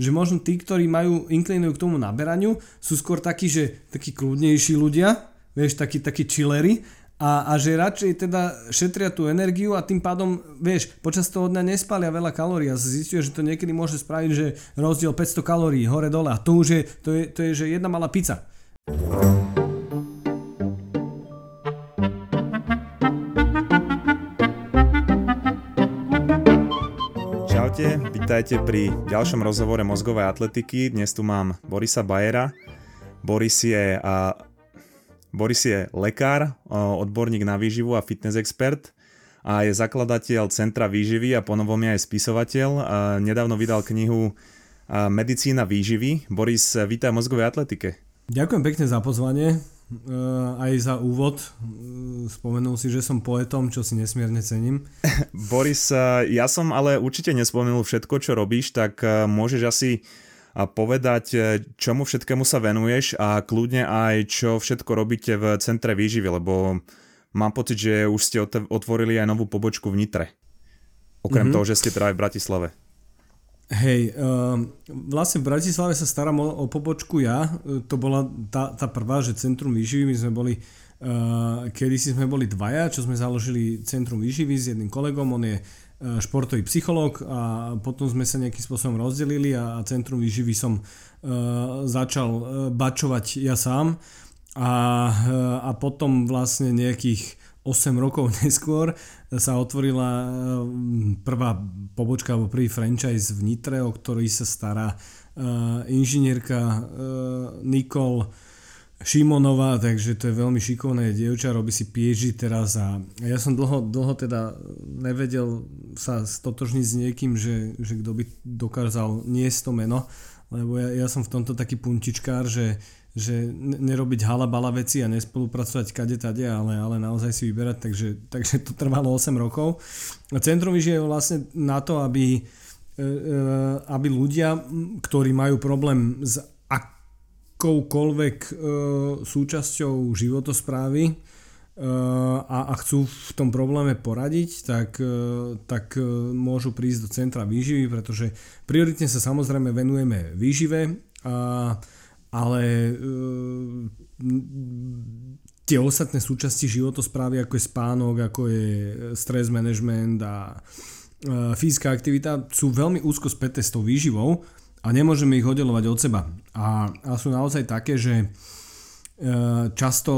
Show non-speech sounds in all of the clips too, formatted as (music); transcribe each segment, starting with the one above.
že možno tí, ktorí majú inklinujú k tomu naberaniu, sú skôr takí, že takí kľudnejší ľudia, vieš, takí, takí chillery a, a že radšej teda šetria tú energiu a tým pádom, vieš, počas toho dňa nespália veľa kalórií a zistuje, že to niekedy môže spraviť, že rozdiel 500 kalórií hore-dole a to už je, to je, to je že jedna malá pizza. Čaute, vítajte pri ďalšom rozhovore mozgovej atletiky. Dnes tu mám Borisa Bajera. Boris je, a, Boris je lekár, odborník na výživu a fitness expert a je zakladateľ Centra výživy a ponovom je aj spisovateľ. A nedávno vydal knihu Medicína výživy. Boris, vítaj v mozgovej atletike. Ďakujem pekne za pozvanie. Eh, aj za úvod. Eh, spomenul si, že som poetom, čo si nesmierne cením. (laughs) Boris, eh, ja som ale určite nespomenul všetko, čo robíš, tak môžeš asi povedať, čomu všetkému sa venuješ a kľudne aj čo všetko robíte v Centre výživy, lebo mám pocit, že už ste otvorili aj novú pobočku v Nitre. Okrem mm-hmm. toho, že ste teda aj v Bratislave. Hej, uh, vlastne v Bratislave sa starám o, o pobočku ja. To bola tá, tá prvá, že Centrum výživy, my sme boli, uh, kedysi sme boli dvaja, čo sme založili Centrum výživy s jedným kolegom, on je uh, športový psychológ a potom sme sa nejakým spôsobom rozdelili a, a Centrum výživy som začal bačovať ja sám. A, a potom vlastne nejakých 8 rokov (laughs) neskôr sa otvorila eh, prvá pobočka alebo prvý franchise v Nitre, o ktorý sa stará eh, inžinierka eh, Nikol Šimonová, takže to je veľmi šikovné dievča, robí si pieži teraz a ja som dlho, dlho teda nevedel sa stotožniť s niekým, že, že kto by dokázal niesť to meno, lebo ja, ja som v tomto taký puntičkár, že že nerobiť halabala veci a nespolupracovať kade tade, ale, ale naozaj si vyberať, takže, (laughs) takže to trvalo 8 rokov. Centrum je vlastne na to, aby, e, e, aby ľudia, ktorí majú problém s akoukoľvek e, súčasťou životosprávy, a, a chcú v tom probléme poradiť, tak, tak môžu prísť do centra výživy, pretože prioritne sa samozrejme venujeme výžive a ale uh, tie ostatné súčasti životosprávy, ako je spánok, ako je stres management a uh, fyzická aktivita, sú veľmi úzko späté s tou výživou a nemôžeme ich oddelovať od seba. A, a sú naozaj také, že uh, často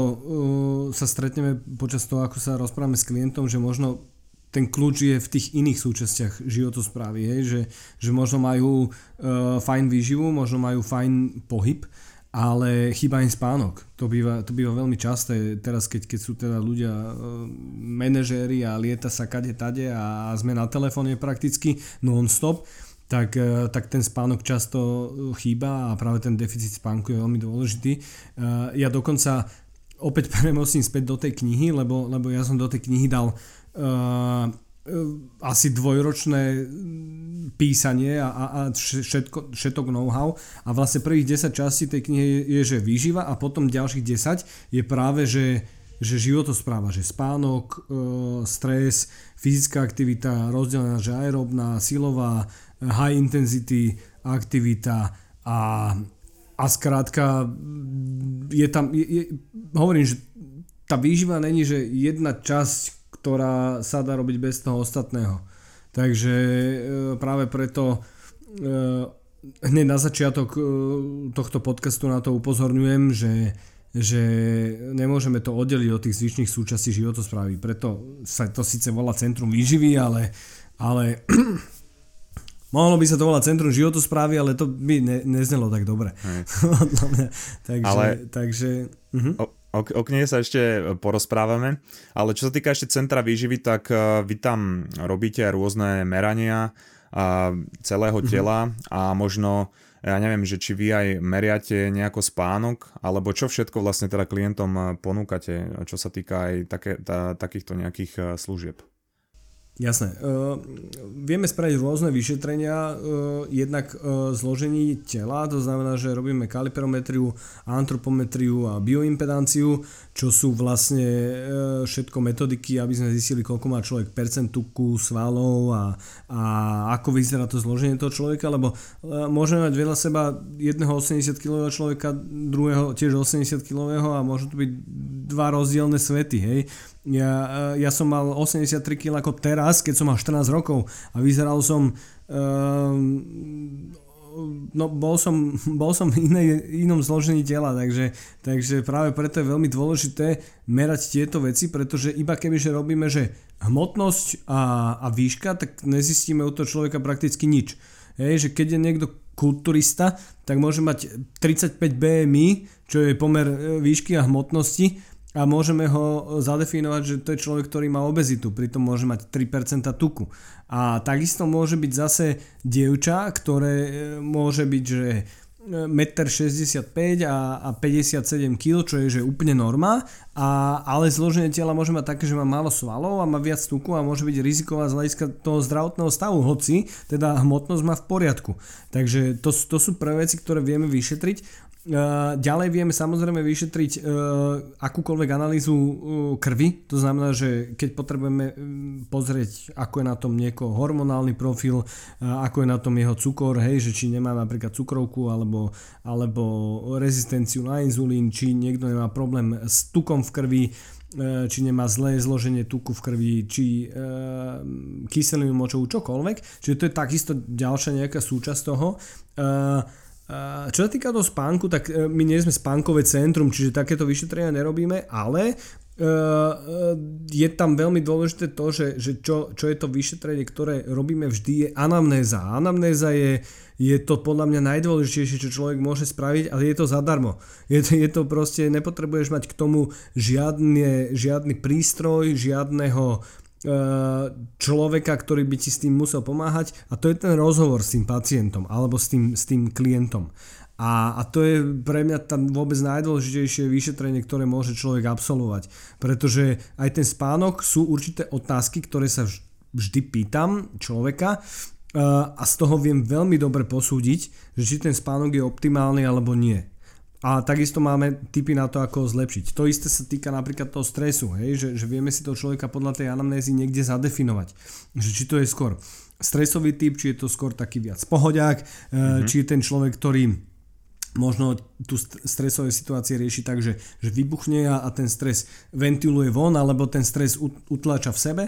sa stretneme počas toho, ako sa rozprávame s klientom, že možno ten kľúč je v tých iných súčastiach životosprávy, hej? Že, že možno majú uh, fajn výživu, možno majú fajn pohyb, ale chýba im spánok. To býva, to býva veľmi časté teraz, keď, keď sú teda ľudia uh, manažéri a lieta sa kade tade a sme na telefóne prakticky non-stop, tak, uh, tak ten spánok často chýba a práve ten deficit spánku je veľmi dôležitý. Uh, ja dokonca opäť (laughs) premostím späť do tej knihy, lebo, lebo ja som do tej knihy dal asi dvojročné písanie a, a, a všetko, všetok know-how. A vlastne prvých 10 častí tej knihy je, je, že výživa a potom ďalších 10 je práve, že, že životospráva, že spánok, e, stres, fyzická aktivita, rozdelená, že aerobná, silová, high intensity aktivita a, a skrátka je tam, je, je, hovorím, že tá výživa není, že jedna časť ktorá sa dá robiť bez toho ostatného. Takže e, práve preto e, hneď na začiatok e, tohto podcastu na to upozorňujem, že, že nemôžeme to oddeliť od tých zvyšných súčastí životosprávy. Preto sa to síce volá Centrum výživy, ale, ale (clears throat) mohlo by sa to volať Centrum životosprávy, ale to by ne, neznelo tak dobre. (laughs) takže, ale... takže uh-huh. O, o knihe sa ešte e, porozprávame, ale čo sa týka ešte centra výživy, tak e, vy tam robíte rôzne merania a celého mhm. tela mm-hmm. a možno ja neviem, že či vy aj meriate nejako spánok, alebo čo všetko vlastne teda klientom e, ponúkate, čo sa týka aj také, tá, takýchto nejakých služieb. Jasné. Uh, vieme spraviť rôzne vyšetrenia, uh, jednak uh, zložení tela, to znamená, že robíme kaliperometriu, antropometriu a bioimpedanciu, čo sú vlastne uh, všetko metodiky, aby sme zistili, koľko má človek percent tuku, svalov a, a ako vyzerá to zloženie toho človeka, lebo uh, môžeme mať veľa seba jedného 80 kg človeka, druhého tiež 80 kg a môžu to byť dva rozdielne svety, hej ja, ja som mal 83 kg ako teraz, keď som mal 14 rokov a vyzeral som um, no bol som, (laughs) bol som v inej, inom zložení tela, takže, takže práve preto je veľmi dôležité merať tieto veci, pretože iba kebyže robíme, že hmotnosť a, a výška, tak nezistíme u toho človeka prakticky nič. Hej, že keď je niekto kulturista, tak môže mať 35 BMI, čo je pomer e, výšky a hmotnosti a môžeme ho zadefinovať, že to je človek, ktorý má obezitu, pritom môže mať 3% tuku. A takisto môže byť zase dievča, ktoré e, môže byť, že 1,65 m a, a 57 kg, čo je že úplne norma, a, ale zloženie tela môže mať také, že má málo svalov a má viac tuku a môže byť riziková z hľadiska toho zdravotného stavu, hoci teda hmotnosť má v poriadku. Takže to, to sú prvé veci, ktoré vieme vyšetriť. Ďalej vieme samozrejme vyšetriť e, akúkoľvek analýzu e, krvi, to znamená, že keď potrebujeme pozrieť, ako je na tom niekoho hormonálny profil, ako je na tom jeho cukor, hej, že či nemá napríklad cukrovku alebo, alebo rezistenciu na inzulín, či niekto nemá problém s tukom v krvi, či nemá zlé zloženie tuku v krvi, či e, kyselinu močovú, čokoľvek. Čiže to je takisto ďalšia nejaká súčasť toho. E, čo sa týka toho spánku, tak e, my nie sme spánkové centrum, čiže takéto vyšetrenia nerobíme, ale e, e, je tam veľmi dôležité to, že, že čo, čo je to vyšetrenie, ktoré robíme vždy, je anamnéza. Anamnéza je, je to podľa mňa najdôležitejšie, čo človek môže spraviť, ale je to zadarmo. Je to, je to proste, nepotrebuješ mať k tomu žiadne, žiadny prístroj, žiadneho človeka, ktorý by ti s tým musel pomáhať a to je ten rozhovor s tým pacientom alebo s tým, s tým klientom. A, a to je pre mňa tam vôbec najdôležitejšie vyšetrenie, ktoré môže človek absolvovať. Pretože aj ten spánok sú určité otázky, ktoré sa vždy pýtam človeka a z toho viem veľmi dobre posúdiť, že či ten spánok je optimálny alebo nie. A takisto máme tipy na to, ako ho zlepšiť. To isté sa týka napríklad toho stresu, hej? Že, že vieme si toho človeka podľa tej anamnézy niekde zadefinovať. Že či to je skôr stresový typ, či je to skôr taký viac pohodiak, mm-hmm. či je ten človek, ktorý možno tu stresové situácie rieši tak, že, že vybuchne a, a ten stres ventiluje von, alebo ten stres utláča v sebe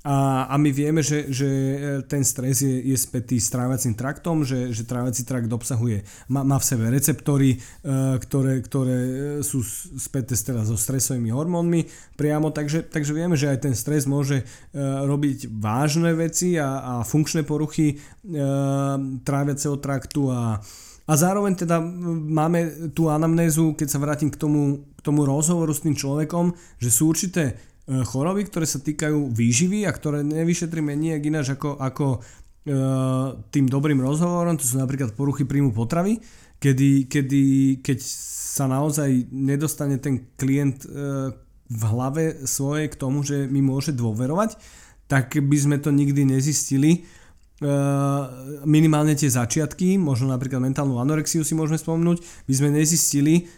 a, a my vieme, že, že e, ten stres je, je spätý s trávacím traktom, že, že trávací trakt obsahuje, má, má v sebe receptory, e, ktoré, ktoré e, sú späté teda so stresovými hormónmi priamo, takže, takže vieme, že aj ten stres môže robiť vážne veci a, a funkčné poruchy tráviaceho traktu. A, a zároveň teda máme tú anamnézu, keď sa vrátim k tomu, k tomu rozhovoru s tým človekom, že sú určité choroby, ktoré sa týkajú výživy a ktoré nevyšetríme nejak ináč ako, ako e, tým dobrým rozhovorom, to sú napríklad poruchy príjmu potravy, kedy, kedy keď sa naozaj nedostane ten klient e, v hlave svojej k tomu, že mi môže dôverovať, tak by sme to nikdy nezistili. Minimálne tie začiatky, možno napríklad mentálnu anorexiu si môžeme spomnúť, by sme nezistili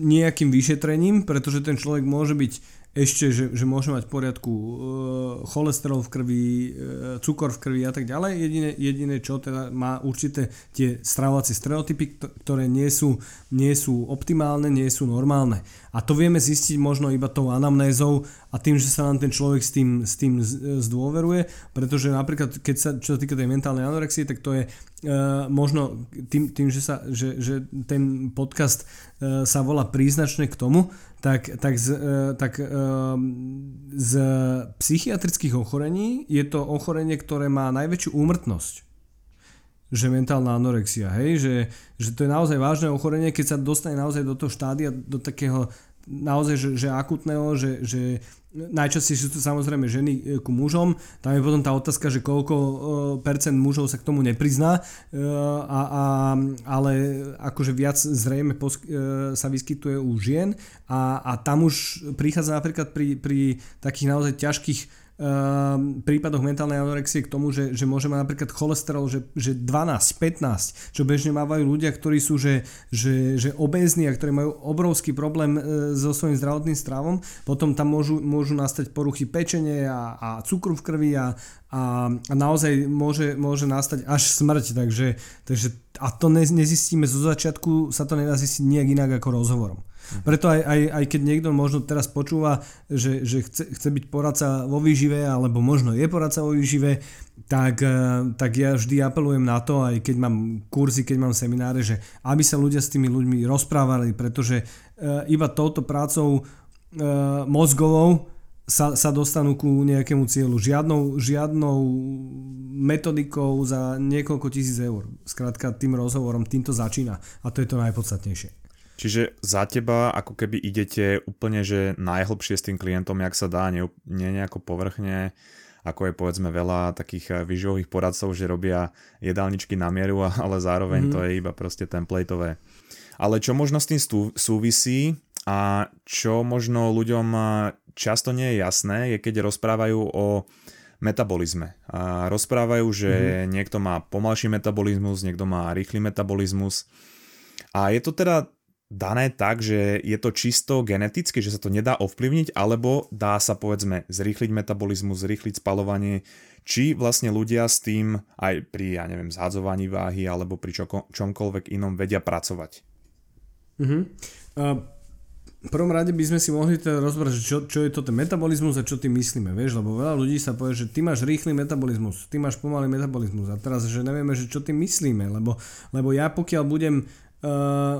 nejakým vyšetrením, pretože ten človek môže byť ešte, že, že môže mať poriadku e, cholesterol v krvi, e, cukor v krvi a tak ďalej. Jediné, jediné čo teda má určité tie stravovacie stereotypy, ktoré nie sú, nie sú optimálne, nie sú normálne. A to vieme zistiť možno iba tou anamnézou a tým, že sa nám ten človek s tým, s tým zdôveruje, pretože napríklad, keď sa, čo sa týka tej mentálnej anorexie, tak to je uh, možno tým, tým že, sa, že, že ten podcast uh, sa volá príznačne k tomu, tak, tak, z, uh, tak uh, z psychiatrických ochorení je to ochorenie, ktoré má najväčšiu úmrtnosť. Že mentálna anorexia, hej, že, že to je naozaj vážne ochorenie, keď sa dostane naozaj do toho štádia, do takého naozaj, že, že akutného, že, že najčastejšie sú to samozrejme ženy e, ku mužom, tam je potom tá otázka, že koľko e, percent mužov sa k tomu neprizná, e, a, a, ale akože viac zrejme posk- sa vyskytuje u žien. A, a tam už prichádza napríklad pri, pri takých naozaj ťažkých prípadoch mentálnej anorexie k tomu, že, že môže mať napríklad cholesterol, že, že 12, 15, čo bežne mávajú ľudia, ktorí sú že, že, že obézni a ktorí majú obrovský problém e, so svojím zdravotným stravom. Potom tam môžu, môžu nastať poruchy pečenie a, a cukru v krvi a, a, a naozaj môže, môže nastať až smrť. Takže, takže a to nezistíme zo začiatku, sa to nedá zistiť nejak inak ako rozhovorom. Preto aj, aj, aj keď niekto možno teraz počúva, že, že chce, chce byť poradca vo výžive, alebo možno je poradca vo výžive, tak, eh, tak ja vždy apelujem na to, aj keď mám kurzy, keď mám semináre, že aby sa ľudia s tými ľuďmi rozprávali, pretože uh, iba touto prácou uh, mozgovou sa, sa dostanú ku nejakému cieľu. Žiadnou, žiadnou metodikou za niekoľko tisíc eur. Skrátka tým rozhovorom týmto začína a to je to najpodstatnejšie. Čiže za teba ako keby idete úplne, že najhlbšie s tým klientom, jak sa dá, nie, nie nejako povrchne, ako je povedzme veľa takých eh, výživových poradcov, že robia jedálničky na mieru, (laughs) ale zároveň mm-hmm. to je iba proste templateové. Ale čo možno s tým súvisí a čo možno ľuďom eh, často nie je jasné, je keď rozprávajú o metabolizme. A rozprávajú, že mm-hmm. niekto má pomalší metabolizmus, niekto má rýchly metabolizmus. A je to teda dané tak, že je to čisto geneticky, že sa to nedá ovplyvniť, alebo dá sa povedzme zrýchliť metabolizmus, zrýchliť spalovanie, či vlastne ľudia s tým aj pri, ja neviem, zhadzovaní váhy alebo pri čoko, čomkoľvek inom vedia pracovať. Uh-huh. Uh, v prvom rade by sme si mohli teda rozbrať, čo, čo je to ten metabolizmus a čo tým myslíme, vieš, lebo veľa ľudí sa povie, že ty máš rýchly metabolizmus, ty máš pomalý metabolizmus a teraz, že nevieme, že čo tým myslíme, lebo, lebo ja pokiaľ budem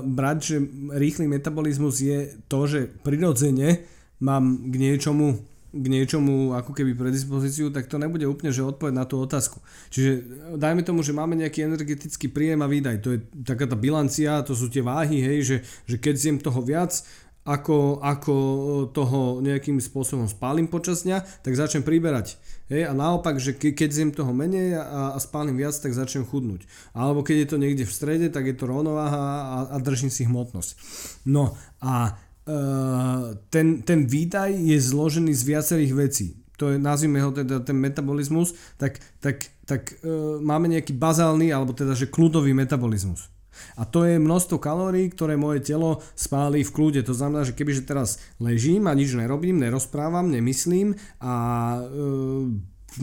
brať, že rýchly metabolizmus je to, že prirodzene mám k niečomu k niečomu ako keby predispozíciu, tak to nebude úplne, že odpoveď na tú otázku. Čiže dajme tomu, že máme nejaký energetický príjem a výdaj. To je taká tá bilancia, to sú tie váhy, hej, že, že keď zjem toho viac, ako, ako toho nejakým spôsobom spálim počas dňa, tak začnem priberať. Hej, a naopak, že ke, keď zjem toho menej a, a spálim viac, tak začnem chudnúť. Alebo keď je to niekde v strede, tak je to rovnováha a, a držím si hmotnosť. No a e, ten, ten výdaj je zložený z viacerých vecí. To je, nazvime ho teda ten metabolizmus, tak, tak, tak e, máme nejaký bazálny, alebo teda, že kľudový metabolizmus. A to je množstvo kalórií, ktoré moje telo spáli v kľude. To znamená, že kebyže teraz ležím a nič nerobím, nerozprávam, nemyslím a e,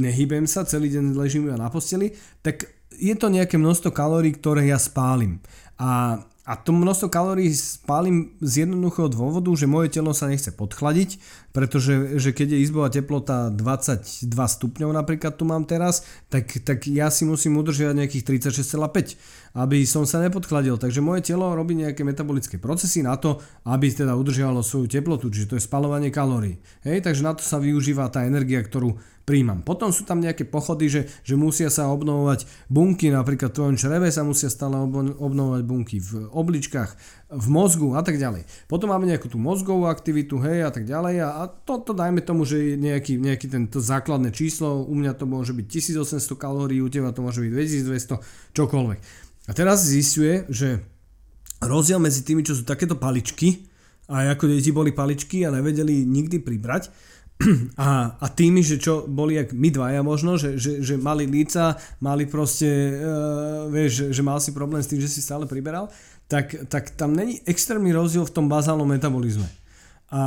nehybem sa, celý deň ležím iba na posteli, tak je to nejaké množstvo kalórií, ktoré ja spálim. A a to množstvo kalórií spálim z jednoduchého dôvodu, že moje telo sa nechce podchladiť, pretože že keď je izbová teplota 22 stupňov napríklad tu mám teraz, tak, tak ja si musím udržiavať nejakých 36,5 aby som sa nepodchladil. Takže moje telo robí nejaké metabolické procesy na to, aby teda udržiavalo svoju teplotu, čiže to je spalovanie kalórií. Hej, takže na to sa využíva tá energia, ktorú príjmam. Potom sú tam nejaké pochody, že, že musia sa obnovovať bunky, napríklad v tvojom čreve sa musia stále obnovovať bunky v obličkách, v mozgu a tak ďalej. Potom máme nejakú tú mozgovú aktivitu, hej, a tak ďalej a, a to, to dajme tomu, že je nejaký, nejaký tento základné číslo, u mňa to môže byť 1800 kalórií, u teba to môže byť 2200, čokoľvek. A teraz zistuje, že rozdiel medzi tými, čo sú takéto paličky, a ako deti boli paličky a nevedeli nikdy pribrať, (clears throat) a, a tými, že čo boli jak my dvaja možno, že, že, že mali líca, mali proste, uh, vieš, že, že mal si problém s tým, že si stále priberal, tak, tak tam není extrémny rozdiel v tom bazálnom metabolizme a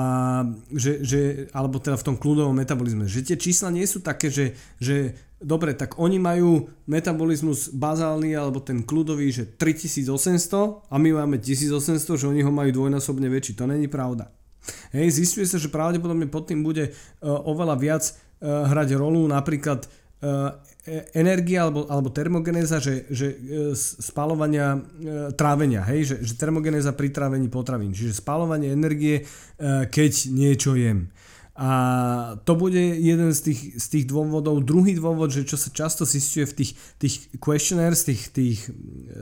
že, že, alebo teda v tom kľudovom metabolizme, že tie čísla nie sú také, že, že dobre, tak oni majú metabolizmus bazálny alebo ten kľudový, že 3800 a my máme 1800, že oni ho majú dvojnásobne väčší. To není pravda. Hej, zistuje sa, že pravdepodobne pod tým bude uh, oveľa viac uh, hrať rolu napríklad uh, energia alebo, alebo termogenéza, že, že spalovania e, trávenia, hej, že, že termogenéza pri trávení potravín, čiže spalovanie energie, e, keď niečo jem. A to bude jeden z tých, z tých dôvodov. Druhý dôvod, že čo sa často zistuje v tých, tých questionnaires, tých, tých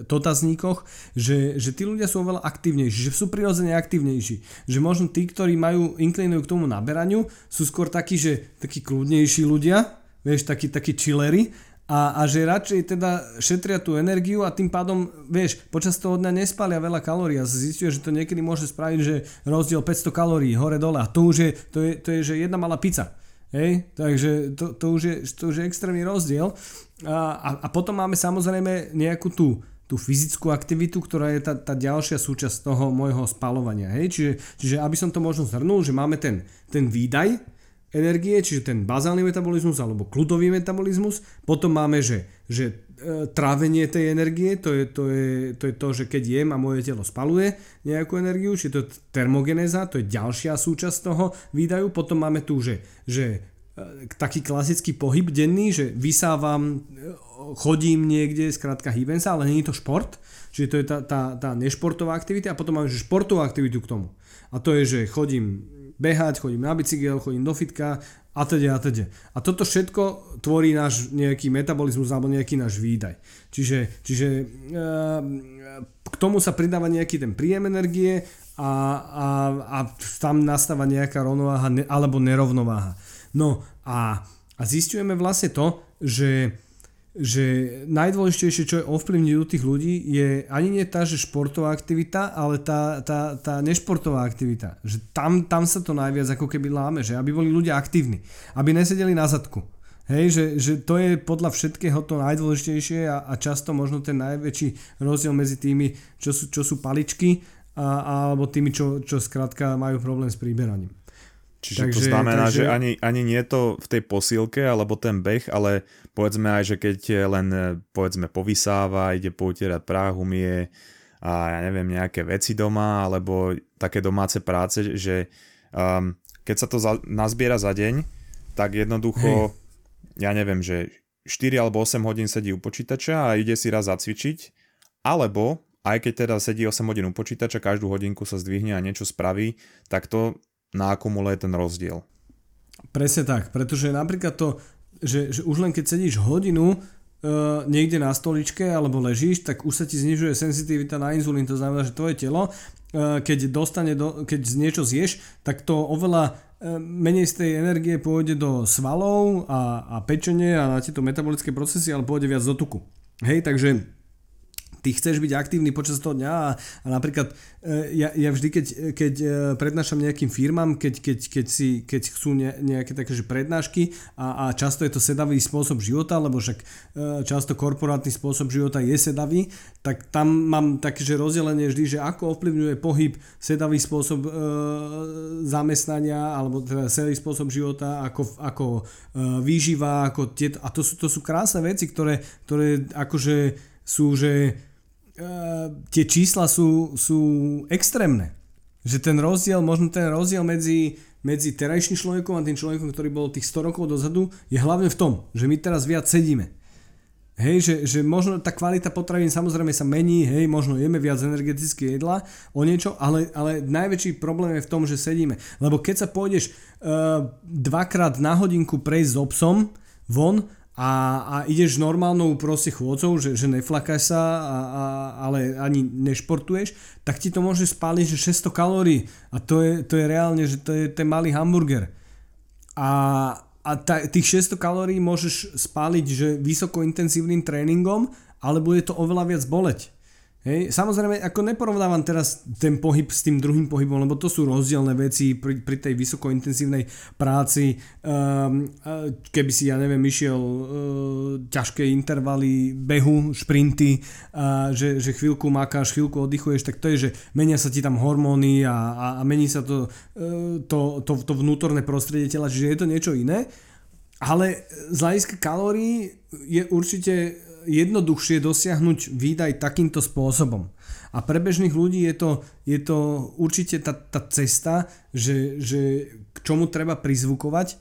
dotazníkoch, že, že tí ľudia sú oveľa aktívnejší, že sú prirodzene aktívnejší. Že možno tí, ktorí majú inklinujú k tomu naberaniu, sú skôr takí, že takí kľudnejší ľudia, vieš, takí, takí chillery a, a že radšej teda šetria tú energiu a tým pádom, vieš, počas toho dňa nespália veľa kalórií a zistuje, že to niekedy môže spraviť, že rozdiel 500 kalórií hore dole a to už je, to je, to je že jedna malá pizza. Hej, takže to, to, už je, to už je extrémny rozdiel. A, a, a potom máme samozrejme nejakú tú, tú fyzickú aktivitu, ktorá je tá, tá ďalšia súčasť toho môjho spalovania. Hej? Čiže, čiže aby som to možno zhrnul, že máme ten, ten výdaj energie, čiže ten bazálny metabolizmus alebo kľudový metabolizmus, potom máme, že, že e, trávenie tej energie, to je, to, je, to je to, že keď jem a moje telo spaluje nejakú energiu, čiže to je termogenéza, to je ďalšia súčasť toho výdaju, potom máme tu, že, že e, taký klasický pohyb denný, že vysávam, e, chodím niekde, skrátka hýbem sa, ale je to šport, čiže to je tá, tá, tá nešportová aktivita. A potom máme že športovú aktivitu k tomu. A to je, že chodím behať, chodím na bicykel, chodím do fitka a teda a teda. A toto všetko tvorí náš nejaký metabolizmus alebo nejaký náš výdaj. Čiže, čiže e, k tomu sa pridáva nejaký ten príjem energie a, a, a tam nastáva nejaká rovnováha alebo nerovnováha. No a, a zistujeme vlastne to, že že najdôležitejšie, čo je ovplyvniť u tých ľudí, je ani nie tá, že športová aktivita, ale tá, tá, tá nešportová aktivita. Že tam, tam sa to najviac ako keby láme, že aby boli ľudia aktívni, aby nesedeli na zadku. Hej, že, že to je podľa všetkého to najdôležitejšie a, a často možno ten najväčší rozdiel medzi tými, čo sú, čo sú paličky a, alebo tými, čo, čo skrátka majú problém s príberaním. Čiže takže, to znamená, takže... že ani, ani nie je to v tej posílke alebo ten beh, ale povedzme aj, že keď len povedzme povysáva, ide poutierať prach, umie a ja neviem, nejaké veci doma alebo také domáce práce, že um, keď sa to za, nazbiera za deň, tak jednoducho, Hej. ja neviem, že 4 alebo 8 hodín sedí u počítača a ide si raz zacvičiť, alebo aj keď teda sedí 8 hodín u počítača, každú hodinku sa zdvihne a niečo spraví, tak to nakumuluje ten rozdiel. Presne tak, pretože napríklad to, že, že už len keď sedíš hodinu uh, niekde na stoličke alebo ležíš, tak už sa ti znižuje senzitivita na inzulín, to znamená, že tvoje telo, uh, keď dostane, do, keď niečo zješ, tak to oveľa uh, menej z tej energie pôjde do svalov a, a pečenie a na tieto metabolické procesy, ale pôjde viac do tuku. Hej, takže ty chceš byť aktívny počas toho dňa a, a napríklad e, ja, ja vždy, keď, keď e, prednášam nejakým firmám, keď, keď, keď, si, keď chcú ne, nejaké také že prednášky a, a často je to sedavý spôsob života, lebo však e, často korporátny spôsob života je sedavý, tak tam mám také, že rozdelenie vždy, že ako ovplyvňuje pohyb sedavý spôsob e, zamestnania alebo teda celý spôsob života, ako, ako e, výživa, ako tieto, a to sú, to sú krásne veci, ktoré, ktoré akože sú, že tie čísla sú, sú extrémne. Že ten rozdiel, možno ten rozdiel medzi, medzi terajším človekom a tým človekom, ktorý bol tých 100 rokov dozadu, je hlavne v tom, že my teraz viac sedíme. Hej, že, že možno tá kvalita potravín samozrejme sa mení, hej, možno jeme viac energetické jedla o niečo, ale, ale najväčší problém je v tom, že sedíme. Lebo keď sa pôjdeš uh, dvakrát na hodinku prejsť s obsom von a, a ideš normálnou proste chôdzou, že, že neflakáš sa, a, a, ale ani nešportuješ, tak ti to môže spáliť, že 600 kalórií a to je, to je reálne, že to je ten malý hamburger. A, a ta, tých 600 kalórií môžeš spáliť, že vysokointenzívnym tréningom, ale bude to oveľa viac boleť. Hej, samozrejme, ako neporovnávam teraz ten pohyb s tým druhým pohybom, lebo to sú rozdielne veci pri, pri tej vysokointenzívnej práci. Um, keby si, ja neviem, išiel uh, ťažké intervaly behu, šprinty, uh, že, že chvíľku makáš, chvíľku oddychuješ, tak to je, že menia sa ti tam hormóny a, a, a mení sa to, uh, to, to, to vnútorné prostredie tela, čiže je to niečo iné. Ale z hľadiska kalórií je určite jednoduchšie dosiahnuť výdaj takýmto spôsobom. A pre bežných ľudí je to, je to určite tá, tá cesta, že, že k čomu treba prizvukovať,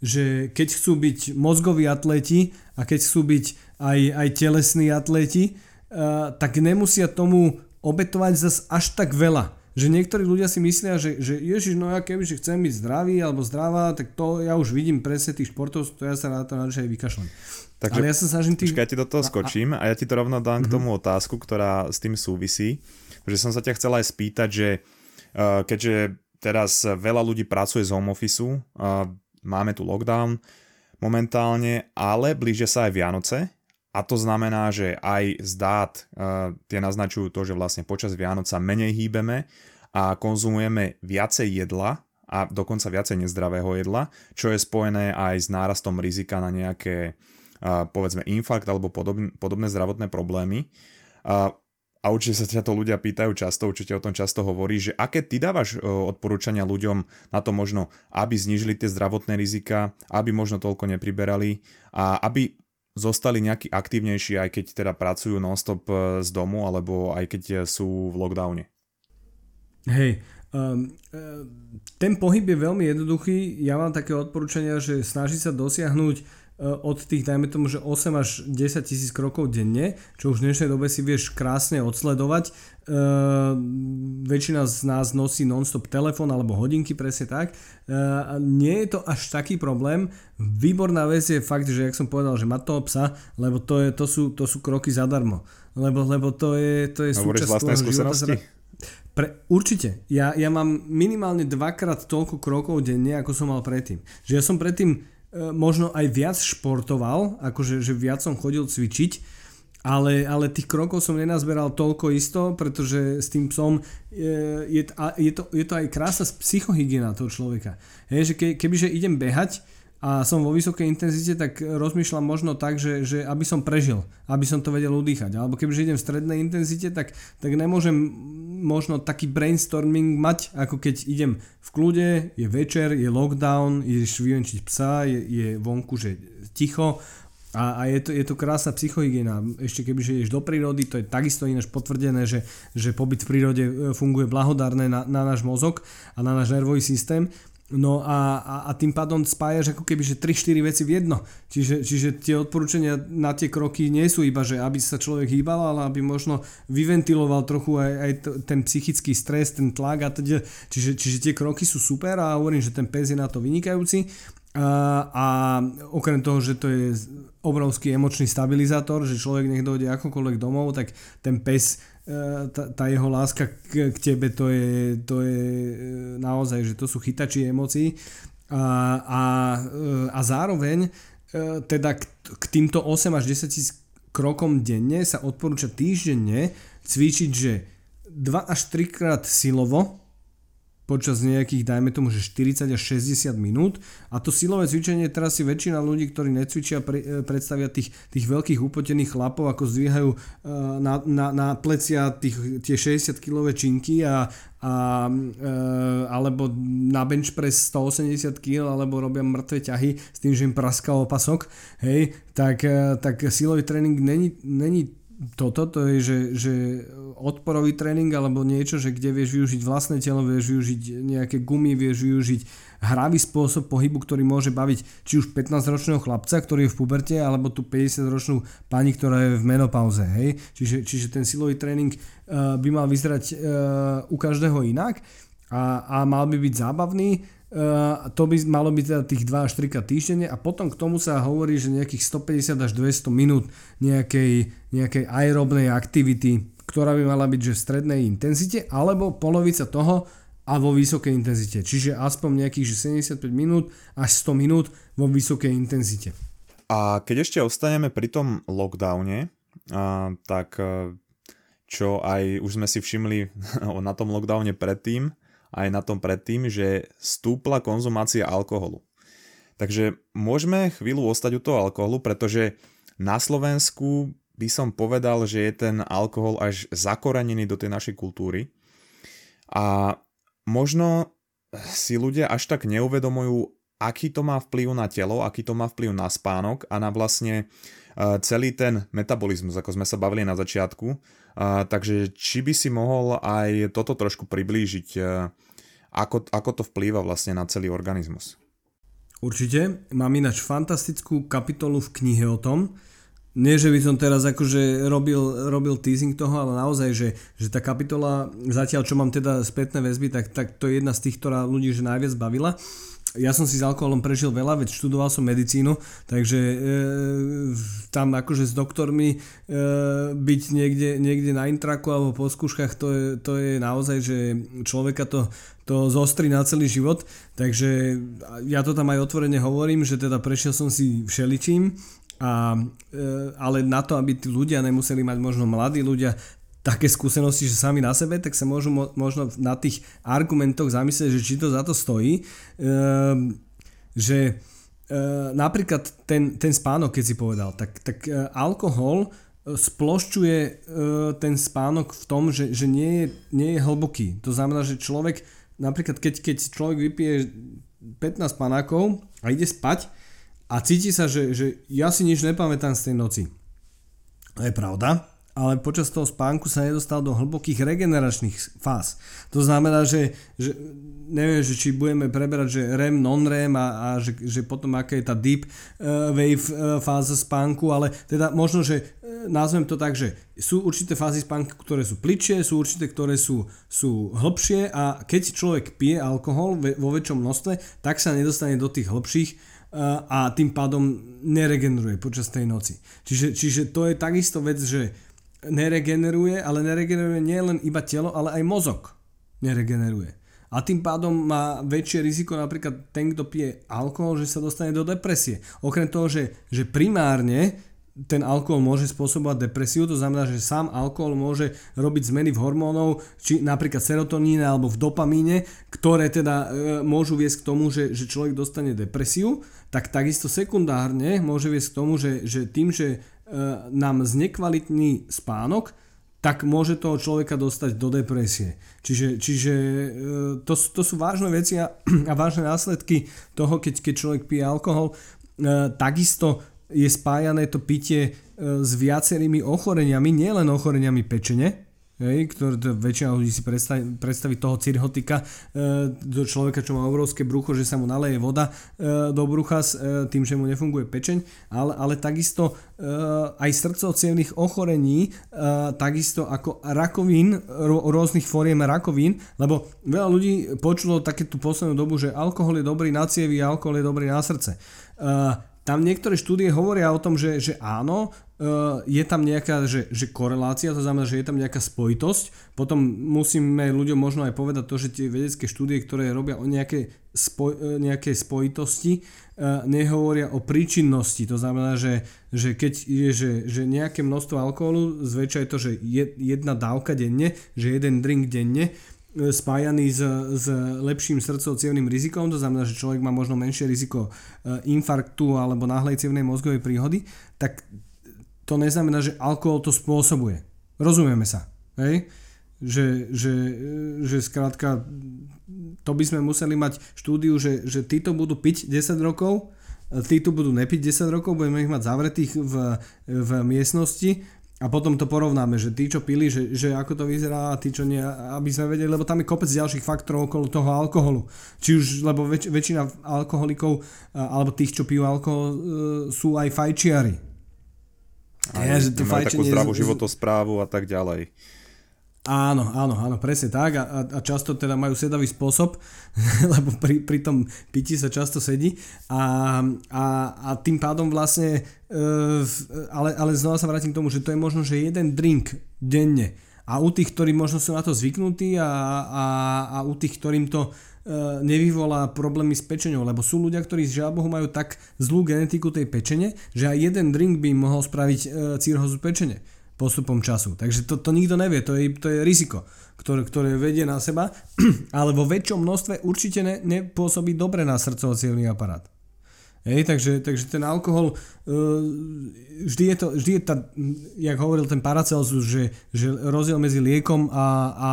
že keď chcú byť mozgoví atleti a keď chcú byť aj, aj telesní atleti, uh, tak nemusia tomu obetovať zase až tak veľa. Že niektorí ľudia si myslia, že, že ježiš, no ja keby chcem byť zdravý alebo zdravá, tak to ja už vidím presne tých športov, to ja sa na to aj vykašľam. Takže, Ale ja sa snažím tých... Počkaj, ja ti do toho skočím a ja ti to rovno dám mm-hmm. k mhm. tomu otázku, ktorá s tým súvisí. Že som sa ťa chcel aj spýtať, že uh, keďže teraz veľa ľudí pracuje z home office, uh, máme tu lockdown momentálne, ale blíže sa aj Vianoce a to znamená, že aj z dát uh, tie naznačujú to, že vlastne počas Vianoca menej hýbeme a konzumujeme viacej jedla a dokonca viacej nezdravého jedla, čo je spojené aj s nárastom rizika na nejaké povedzme infarkt alebo podobné, zdravotné problémy. A, a určite sa ťa to ľudia pýtajú často, určite o tom často hovorí, že aké ty dávaš odporúčania ľuďom na to možno, aby znížili tie zdravotné rizika, aby možno toľko nepriberali a aby zostali nejaký aktívnejší, aj keď teda pracujú nonstop e, z domu, alebo aj keď sú v lockdowne. Hej, um, ten pohyb je veľmi jednoduchý. Ja mám také odporúčania, že snaží sa dosiahnuť od tých, dajme tomu, že 8 až 10 tisíc krokov denne, čo už v dnešnej dobe si vieš krásne odsledovať. Uh, väčšina z nás nosí non-stop telefón alebo hodinky, presne tak. Uh, nie je to až taký problém. Výborná vec je fakt, že jak som povedal, že má toho psa, lebo to, je, to, sú, to sú kroky zadarmo. Lebo, lebo to je, to je súčasť vlastnej skúsenosti? Pre, určite. Ja, ja mám minimálne dvakrát toľko krokov denne, ako som mal predtým. Že ja som predtým E, možno aj viac športoval, akože že viac som chodil cvičiť, ale, ale tých krokov som nenazberal toľko isto, pretože s tým psom je, je, je, to, je to aj krásna psychohygiena toho človeka. Hej, že ke, kebyže idem behať, a som vo vysokej intenzite, tak rozmýšľam možno tak, že, že aby som prežil, aby som to vedel udýchať. Alebo kebyže idem v strednej intenzite, tak, tak nemôžem možno taký brainstorming mať, ako keď idem v kľude, je večer, je lockdown, ideš vyvenčiť psa, je, je vonku, že ticho a, a je, to, je to krásna psychohygiena. Ešte kebyže ideš do prírody, to je takisto ináč potvrdené, že, že pobyt v prírode e, funguje blahodárne na, na náš mozog a na náš nervový systém. No a, a, a tým pádom spájaš ako keby, že 3-4 veci v jedno. Čiže, čiže tie odporúčania na tie kroky nie sú iba, že aby sa človek hýbal, ale aby možno vyventiloval trochu aj, aj ten psychický stres, ten tlak a teda. Čiže, čiže tie kroky sú super a hovorím, že ten pes je na to vynikajúci. A, a okrem toho, že to je obrovský emočný stabilizátor, že človek nech dojde akokoľvek domov, tak ten pes tá, tá jeho láska k, k tebe, to je, to je e, naozaj, že to sú chytači emócií. A, a, e, a zároveň teda k, k týmto 8 až 10 tisíc krokom denne sa odporúča týždenne cvičiť, že 2 až 3 krát silovo, počas nejakých, dajme tomu, že 40 až 60 minút. A to silové cvičenie teraz si väčšina ľudí, ktorí necvičia, e, predstavia tých, tých veľkých upotených chlapov, ako zdvíhajú e, na, na, na plecia tých, tie 60 kg činky a, a, e, alebo na bench press 180 kg alebo robia mŕtve ťahy s tým, že im praská opasok, hej, tak, tak silový tréning není, není toto, to je, že, že odporový tréning alebo niečo, že kde vieš využiť vlastné telo, vieš využiť nejaké gumy, vieš využiť hravý spôsob pohybu, ktorý môže baviť či už 15-ročného chlapca, ktorý je v puberte, alebo tú 50-ročnú pani, ktorá je v menopauze. Hej? Čiže, čiže ten silový tréning uh, by mal vyzerať uh, u každého inak a, a mal by byť zábavný Uh, to by malo byť teda tých 2 až 3 krát týždenne a potom k tomu sa hovorí, že nejakých 150 až 200 minút nejakej, nejakej aerobnej aktivity, ktorá by mala byť že v strednej intenzite alebo polovica toho a vo vysokej intenzite. Čiže aspoň nejakých že 75 minút až 100 minút vo vysokej intenzite. A keď ešte ostaneme pri tom lockdowne, a, tak čo aj už sme si všimli (laughs) na tom lockdowne predtým, aj na tom predtým, že stúpla konzumácia alkoholu. Takže môžeme chvíľu ostať u toho alkoholu, pretože na Slovensku by som povedal, že je ten alkohol až zakorenený do tej našej kultúry. A možno si ľudia až tak neuvedomujú, aký to má vplyv na telo, aký to má vplyv na spánok a na vlastne celý ten metabolizmus, ako sme sa bavili na začiatku. Takže či by si mohol aj toto trošku priblížiť, ako, ako to vplýva vlastne na celý organizmus? Určite. Mám ináč fantastickú kapitolu v knihe o tom. Nie, že by som teraz akože robil, robil teasing toho, ale naozaj, že, že tá kapitola, zatiaľ čo mám teda spätné väzby, tak, tak to je jedna z tých, ktorá ľudí že najviac bavila ja som si s alkoholom prežil veľa, veď študoval som medicínu, takže e, tam akože s doktormi e, byť niekde, niekde na intraku alebo po skúškach, to je, to je naozaj, že človeka to, to zostri na celý život, takže ja to tam aj otvorene hovorím, že teda prešiel som si všeličím, a, e, ale na to, aby tí ľudia nemuseli mať možno mladí ľudia také skúsenosti, že sami na sebe, tak sa môžu mo- možno na tých argumentoch zamyslieť, že či to za to stojí. Ehm, že e, napríklad ten, ten spánok, keď si povedal, tak, tak e, alkohol e, splošťuje e, ten spánok v tom, že, že nie, je, nie je hlboký. To znamená, že človek, napríklad keď, keď človek vypije 15 panákov a ide spať a cíti sa, že, že ja si nič nepamätám z tej noci. To je pravda, ale počas toho spánku sa nedostal do hlbokých regeneračných fáz. To znamená, že, že neviem, že či budeme preberať, že REM, non-REM a, a že, že potom aká je tá deep uh, wave uh, fáza spánku, ale teda možno, že uh, nazvem to tak, že sú určité fázy spánku, ktoré sú pličie, sú určité, ktoré sú, sú hlbšie a keď človek pije alkohol vo väčšom množstve, tak sa nedostane do tých hlbších a tým pádom neregeneruje počas tej noci. Čiže, čiže to je takisto vec, že neregeneruje, ale neregeneruje nie len iba telo, ale aj mozog neregeneruje. A tým pádom má väčšie riziko napríklad ten, kto pije alkohol, že sa dostane do depresie. Okrem toho, že, že primárne ten alkohol môže spôsobovať depresiu, to znamená, že sám alkohol môže robiť zmeny v hormónov, či napríklad serotoníne alebo v dopamíne, ktoré teda e, môžu viesť k tomu, že, že človek dostane depresiu, tak takisto sekundárne môže viesť k tomu, že, že tým, že nám znekvalitní spánok, tak môže toho človeka dostať do depresie. Čiže, čiže e, to, to sú vážne veci a, (clears throat) a vážne následky toho, keď, keď človek pije alkohol. E, takisto je spájané to pitie s viacerými ochoreniami, nielen ochoreniami pečene, hej, ktoré to väčšina ľudí si predstaví, predstaví toho cirhotika, e, do človeka, čo má obrovské brucho, že sa mu naleje voda e, do brucha s e, tým, že mu nefunguje pečeň, ale, ale takisto aj srdcovcievných ochorení, takisto ako rakovín, rô, rôznych fóriem rakovín, lebo veľa ľudí počulo také tú poslednú dobu, že alkohol je dobrý na cievy a alkohol je dobrý na srdce. Tam niektoré štúdie hovoria o tom, že, že áno, je tam nejaká že, že korelácia, to znamená, že je tam nejaká spojitosť. Potom musíme ľuďom možno aj povedať to, že tie vedecké štúdie, ktoré robia o nejaké, spoj, e, nejaké spojitosti, e, nehovoria o príčinnosti. To znamená, že, že keď je že, že nejaké množstvo alkoholu, zväčša je to, že jedna dávka denne, že jeden drink denne, spájaný s, s lepším srdcovcievným rizikom, to znamená, že človek má možno menšie riziko infarktu alebo náhlej cievnej mozgovej príhody, tak to neznamená, že alkohol to spôsobuje. Rozumieme sa. Hej? Že, že, že skrátka to by sme museli mať štúdiu, že, že títo budú piť 10 rokov, títo budú nepiť 10 rokov, budeme ich mať zavretých v, v miestnosti a potom to porovnáme, že tí, čo pili, že, že ako to vyzerá a tí, čo nie, aby sme vedeli, lebo tam je kopec ďalších faktorov okolo toho alkoholu. Či už, lebo väč, väčšina alkoholikov alebo tých, čo pijú alkohol, e, sú aj fajčiari. A ja, že to takú zdravú životosprávu a tak ďalej. Áno, áno, áno, presne tak. A, a často teda majú sedavý spôsob, (laughs) lebo pri, pri tom pití sa často sedí. A, a, a tým pádom vlastne, e, ale, ale znova sa vrátim k tomu, že to je možno, že jeden drink denne. A u tých, ktorí možno sú na to zvyknutí a, a, a u tých, ktorým to nevyvolá problémy s pečenou, lebo sú ľudia, ktorí z Bohu majú tak zlú genetiku tej pečene, že aj jeden drink by mohol spraviť e, cirhozu pečene postupom času. Takže to, to nikto nevie, to je, to je riziko, ktoré, ktoré vedie na seba, (clears throat) ale vo väčšom množstve určite ne, nepôsobí dobre na srdcovo aparát. Hej, takže, takže ten alkohol, uh, vždy je to, vždy je tá, jak hovoril ten Paracelsus, že, že rozdiel medzi liekom a, a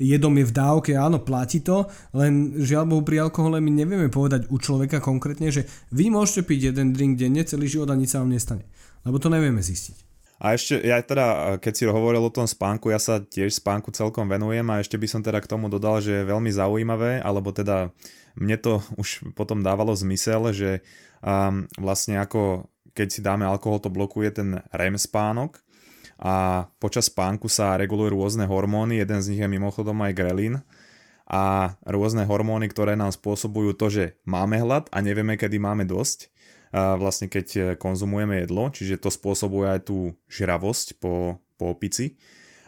jedom je v dávke, áno, platí to, len žiaľ Bohu pri alkohole my nevieme povedať u človeka konkrétne, že vy môžete piť jeden drink denne celý život a nič sa vám nestane. Lebo to nevieme zistiť. A ešte, ja teda, keď si hovoril o tom spánku, ja sa tiež spánku celkom venujem a ešte by som teda k tomu dodal, že je veľmi zaujímavé, alebo teda mne to už potom dávalo zmysel, že um, vlastne ako keď si dáme alkohol, to blokuje ten REM spánok a počas spánku sa regulujú rôzne hormóny, jeden z nich je mimochodom aj grelin a rôzne hormóny, ktoré nám spôsobujú to, že máme hlad a nevieme, kedy máme dosť. Vlastne keď konzumujeme jedlo, čiže to spôsobuje aj tú žravosť po, po opici.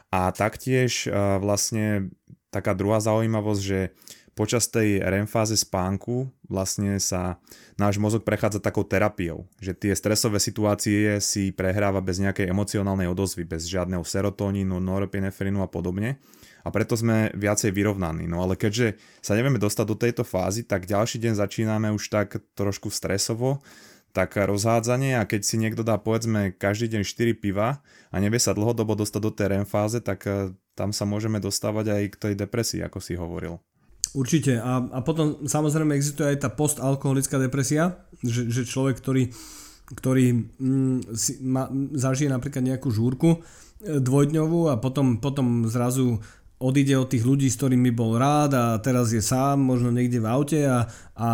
A taktiež vlastne taká druhá zaujímavosť, že počas tej REM fáze spánku vlastne sa náš mozog prechádza takou terapiou, že tie stresové situácie si prehráva bez nejakej emocionálnej odozvy, bez žiadneho serotonínu, norepinefrinu a podobne a preto sme viacej vyrovnaní. No ale keďže sa nevieme dostať do tejto fázy, tak ďalší deň začíname už tak trošku stresovo, tak rozhádzanie a keď si niekto dá povedzme každý deň 4 piva a nevie sa dlhodobo dostať do tej REM fáze, tak eh, tam sa môžeme dostávať aj k tej depresii, ako si hovoril. Určite. A, a potom samozrejme existuje aj tá postalkoholická depresia, že, že človek, ktorý, ktorý mm, si, ma, zažije napríklad nejakú žúrku eh, dvojdňovú a potom, potom zrazu odíde od tých ľudí, s ktorými bol rád a teraz je sám, možno niekde v aute a, a,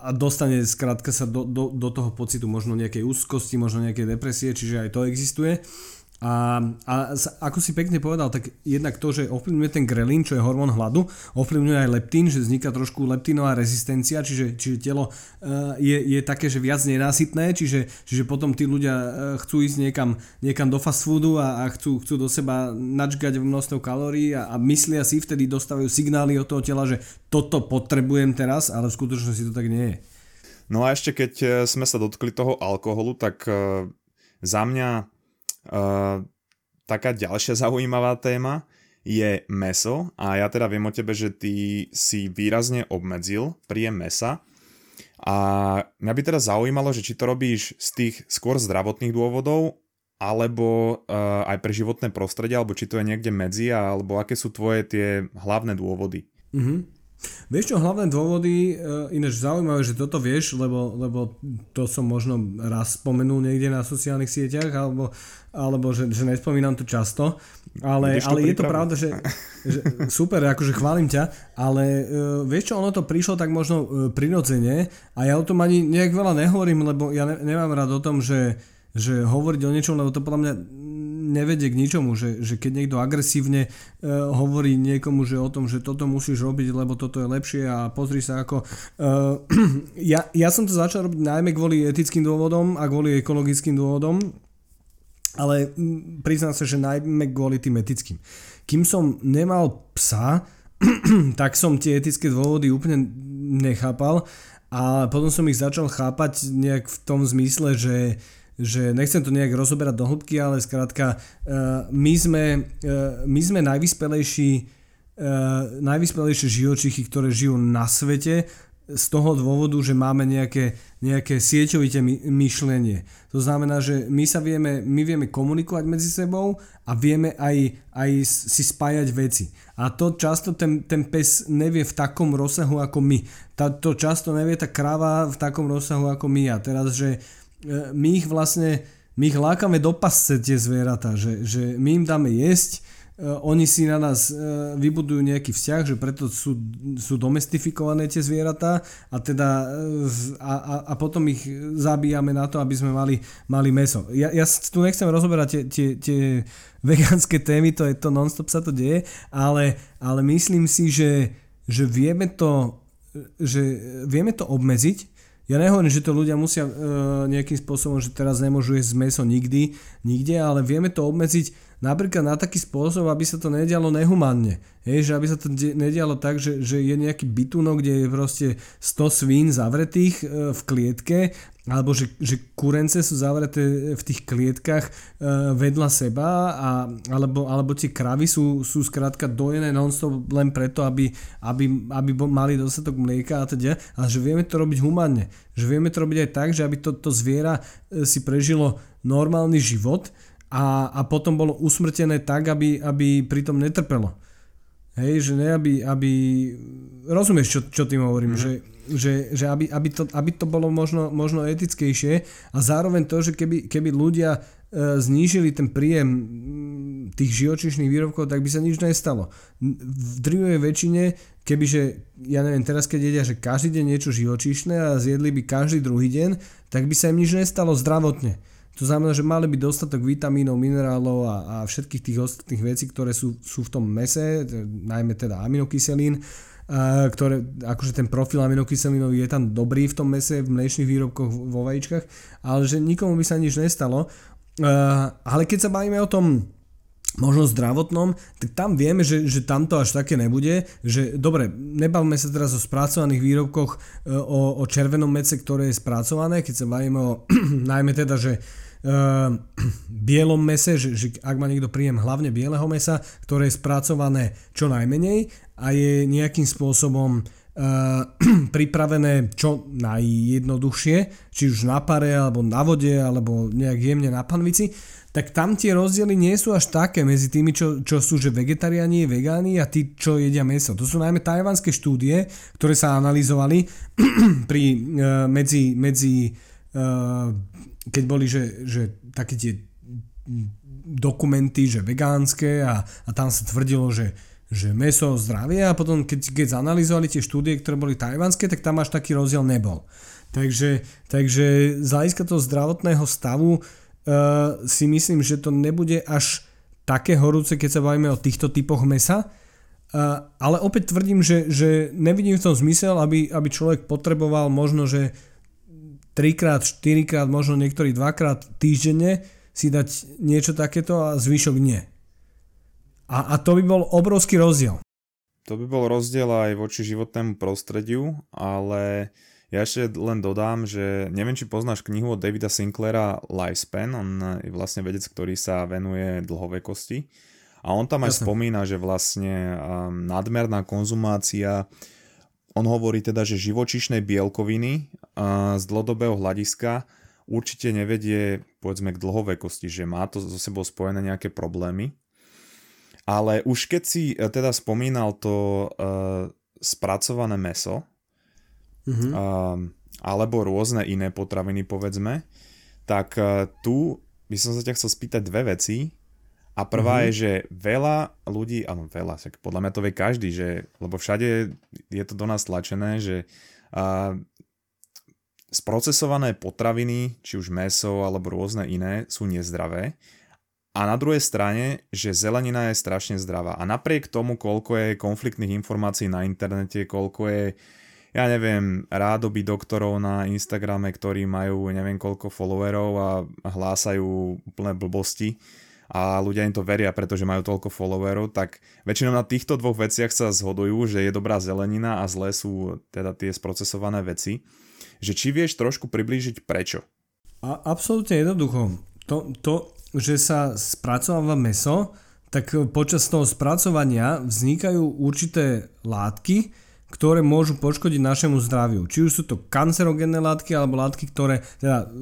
a dostane skrátka sa do, do, do toho pocitu možno nejakej úzkosti, možno nejakej depresie, čiže aj to existuje. A, a ako si pekne povedal, tak jednak to, že ovplyvňuje ten grelín, čo je hormón hladu, ovplyvňuje aj leptín, že vzniká trošku leptínová rezistencia, čiže, čiže telo uh, je, je také, že viac nenásytné, čiže, čiže potom tí ľudia uh, chcú ísť niekam, niekam do fast foodu a, a chcú, chcú do seba načgať množstvo kalórií a, a myslia si, vtedy dostávajú signály od toho tela, že toto potrebujem teraz, ale v skutočnosti to tak nie je. No a ešte keď e, sme sa dotkli toho alkoholu, tak za mňa Uh, taká ďalšia zaujímavá téma je meso a ja teda viem o tebe, že ty si výrazne obmedzil príjem mesa a mňa by teda zaujímalo, že či to robíš z tých skôr zdravotných dôvodov alebo uh, aj pre životné prostredie, alebo či to je niekde medzi, alebo aké sú tvoje tie hlavné dôvody. Mm-hmm. Vieš čo, hlavné dôvody, e, ináč zaujímavé, že toto vieš, lebo, lebo to som možno raz spomenul niekde na sociálnych sieťach, alebo, alebo že, že nespomínam to často, ale, ale je to pravda, že, (laughs) že super, akože chválim ťa, ale uh, vieš čo, ono to prišlo tak možno uh, prirodzene a ja o tom ani nejak veľa nehovorím, lebo ja ne, nemám rád o tom, že, že hovoriť o niečom, lebo to podľa mňa nevedie k ničomu, že, že keď niekto agresívne uh, hovorí niekomu, že o tom, že toto musíš robiť, lebo toto je lepšie a pozri sa ako... Uh, (clears throat) ja, ja som to začal robiť najmä kvôli etickým dôvodom a kvôli ekologickým dôvodom, ale priznám sa, že najmä kvôli tým etickým. Kým som nemal psa, (clears throat) tak som tie etické dôvody úplne nechápal a potom som ich začal chápať nejak v tom zmysle, že že nechcem to nejak rozoberať do hĺbky, ale skrátka uh, my sme, uh, my sme najvyspelejší, uh, najvyspelejšie živočichy, ktoré žijú na svete z toho dôvodu, že máme nejaké, nejaké sieťovité myšlenie. To znamená, že my sa vieme, my vieme komunikovať medzi sebou a vieme aj, aj si spájať veci. A to často ten, ten pes nevie v takom rozsahu ako my. Tá, to často nevie tá kráva v takom rozsahu ako my. A teraz, že E, my ich vlastne my ich lákame do pasce tie zvieratá, že, že my im dáme jesť, uh, oni si na nás uh, vybudujú nejaký vzťah, že preto sú, sú domestifikované tie zvieratá a teda a, a, a potom ich zabíjame na to, aby sme mali, mali meso. Ja, ja tu nechcem rozoberať tie, tie, tie (laughs) vegánske témy, to je to non-stop sa to deje, ale, ale myslím si, že, že vieme to že vieme to obmedziť, ja nehovorím, že to ľudia musia e, nejakým spôsobom, že teraz nemôžu jesť meso nikdy, nikde, ale vieme to obmedziť napríklad na taký spôsob, aby sa to nedialo nehumánne. Hej, že aby sa to nedialo tak, že, že je nejaký bytunok, kde je proste 100 svín zavretých e, v klietke alebo že, že kurence sú zavreté v tých klietkach e, vedľa seba a, alebo, alebo tie kravy sú, sú skrátka dojené non-stop len preto, aby, aby, aby mali dostatok mlieka a teda, ale že vieme to robiť humánne. Že vieme to robiť aj tak, že aby to, to zviera e, si prežilo normálny život a, a potom bolo usmrtené tak, aby, aby pritom netrpelo. Hej, že ne, aby, aby rozumieš, čo, čo tým hovorím, mm-hmm. že že, že aby, aby, to, aby to bolo možno, možno etickejšie a zároveň to, že keby, keby ľudia e, znížili ten príjem tých živočišných výrobkov, tak by sa nič nestalo. V drvivej väčšine, kebyže, ja neviem, teraz keď jedia, že každý deň niečo živočišné a zjedli by každý druhý deň, tak by sa im nič nestalo zdravotne. To znamená, že mali by dostatok vitamínov, minerálov a, a všetkých tých ostatných vecí, ktoré sú, sú v tom mese, najmä teda aminokyselín, ktoré, akože ten profil aminokyselinový je tam dobrý v tom mese, v mliečných výrobkoch, vo vajíčkach, ale že nikomu by sa nič nestalo. Ale keď sa bavíme o tom, možno zdravotnom, tak tam vieme, že, že tam to až také nebude, že dobre, nebavme sa teraz o spracovaných výrobkoch, e, o, o červenom mece, ktoré je spracované, keď sa bavíme o (clears throat) najmä teda, že (clears throat) bielom mese, že, že ak má niekto príjem hlavne bieleho mesa, ktoré je spracované čo najmenej a je nejakým spôsobom uh, (clears throat) pripravené čo najjednoduchšie, či už na pare, alebo na vode, alebo nejak jemne na panvici, tak tam tie rozdiely nie sú až také medzi tými, čo, čo sú že vegetariáni, vegáni a tí, čo jedia meso. To sú najmä tajvanské štúdie, ktoré sa analyzovali (clears throat) pri, uh, medzi, medzi keď boli, že, že také tie dokumenty, že vegánske a, a tam sa tvrdilo, že, že meso zdravie a potom keď, keď zanalizovali tie štúdie, ktoré boli tajvanské, tak tam až taký rozdiel nebol. Takže, takže z hľadiska toho zdravotného stavu uh, si myslím, že to nebude až také horúce, keď sa bavíme o týchto typoch mesa. Uh, ale opäť tvrdím, že, že nevidím v tom zmysel, aby, aby človek potreboval možno, že 3 krát, 4 krát, možno niektorý 2 krát týždenne si dať niečo takéto a zvyšok nie. A, a to by bol obrovský rozdiel. To by bol rozdiel aj voči životnému prostrediu, ale ja ešte len dodám, že neviem, či poznáš knihu od Davida Sinclaira Lifespan, on je vlastne vedec, ktorý sa venuje dlhovekosti. A on tam aj Jasne. spomína, že vlastne um, nadmerná konzumácia, on hovorí teda, že živočišné bielkoviny z dlhodobého hľadiska určite nevedie povedzme k dlhovekosti, že má to so sebou spojené nejaké problémy. Ale už keď si uh, teda spomínal to uh, spracované meso, mm-hmm. uh, alebo rôzne iné potraviny povedzme, tak uh, tu by som sa ťa chcel spýtať dve veci. A prvá mm-hmm. je, že veľa ľudí, áno veľa, tak podľa mňa to vie každý, že, lebo všade je to do nás tlačené, že uh, sprocesované potraviny, či už meso alebo rôzne iné, sú nezdravé. A na druhej strane, že zelenina je strašne zdravá. A napriek tomu, koľko je konfliktných informácií na internete, koľko je ja neviem, rádoby doktorov na Instagrame, ktorí majú neviem koľko followerov a hlásajú úplné blbosti a ľudia im to veria, pretože majú toľko followerov, tak väčšinou na týchto dvoch veciach sa zhodujú, že je dobrá zelenina a zlé sú teda tie sprocesované veci. Že či vieš trošku priblížiť prečo? A, absolútne jednoducho. To, to, že sa spracováva meso, tak počas toho spracovania vznikajú určité látky, ktoré môžu poškodiť našemu zdraviu. Či už sú to kancerogénne látky alebo látky, ktoré teda, e,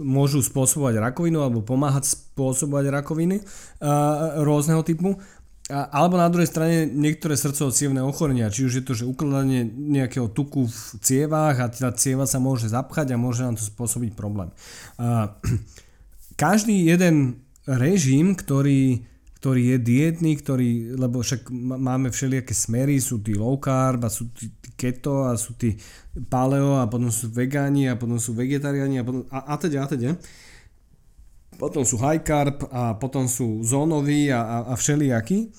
môžu spôsobovať rakovinu alebo pomáhať spôsobovať rakoviny uh, rôzneho typu. A, alebo na druhej strane niektoré srdcovo cievné ochorenia, či už je to, že ukladanie nejakého tuku v cievách a tá cieva sa môže zapchať a môže nám to spôsobiť problém. Uh, (clears throat) každý jeden režim, ktorý ktorý je dietný, ktorý, lebo však máme všelijaké smery, sú tí low carb a sú tí keto a sú tí paleo a potom sú vegáni a potom sú vegetariáni a, potom, a, a teda a teda. Potom sú high carb a potom sú zónoví a, a, a všelijakí.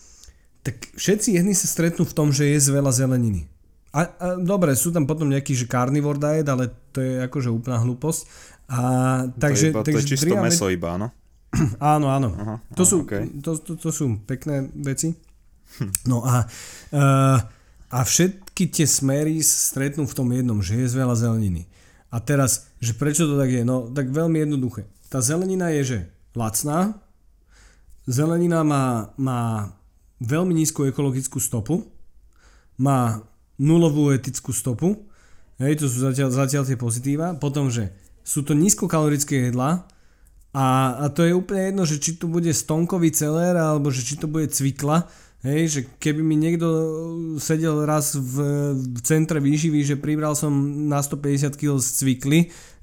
Tak všetci jedni sa stretnú v tom, že je veľa zeleniny. A, a dobre, sú tam potom nejaký, že carnivore diet, ale to je akože úplná hlúposť. A, takže, to je, iba, takže to je čisto meso iba, no? (clears throat) Áno, áno. Aha, to, aha, sú, okay. to, to, to sú pekné veci. No a, uh, a všetky tie smery stretnú v tom jednom, že je veľa zeleniny. A teraz, že prečo to tak je? No tak veľmi jednoduché. Tá zelenina je, že lacná, zelenina má, má veľmi nízku ekologickú stopu, má nulovú etickú stopu, hej, to sú zatiaľ, zatiaľ tie pozitíva, potom, že sú to nízkokalorické jedlá, a, a to je úplne jedno, že či to bude stonkový celer, alebo že či to bude cvikla. Hej, že keby mi niekto sedel raz v, v centre výživy, že pribral som na 150 kg z cvikly,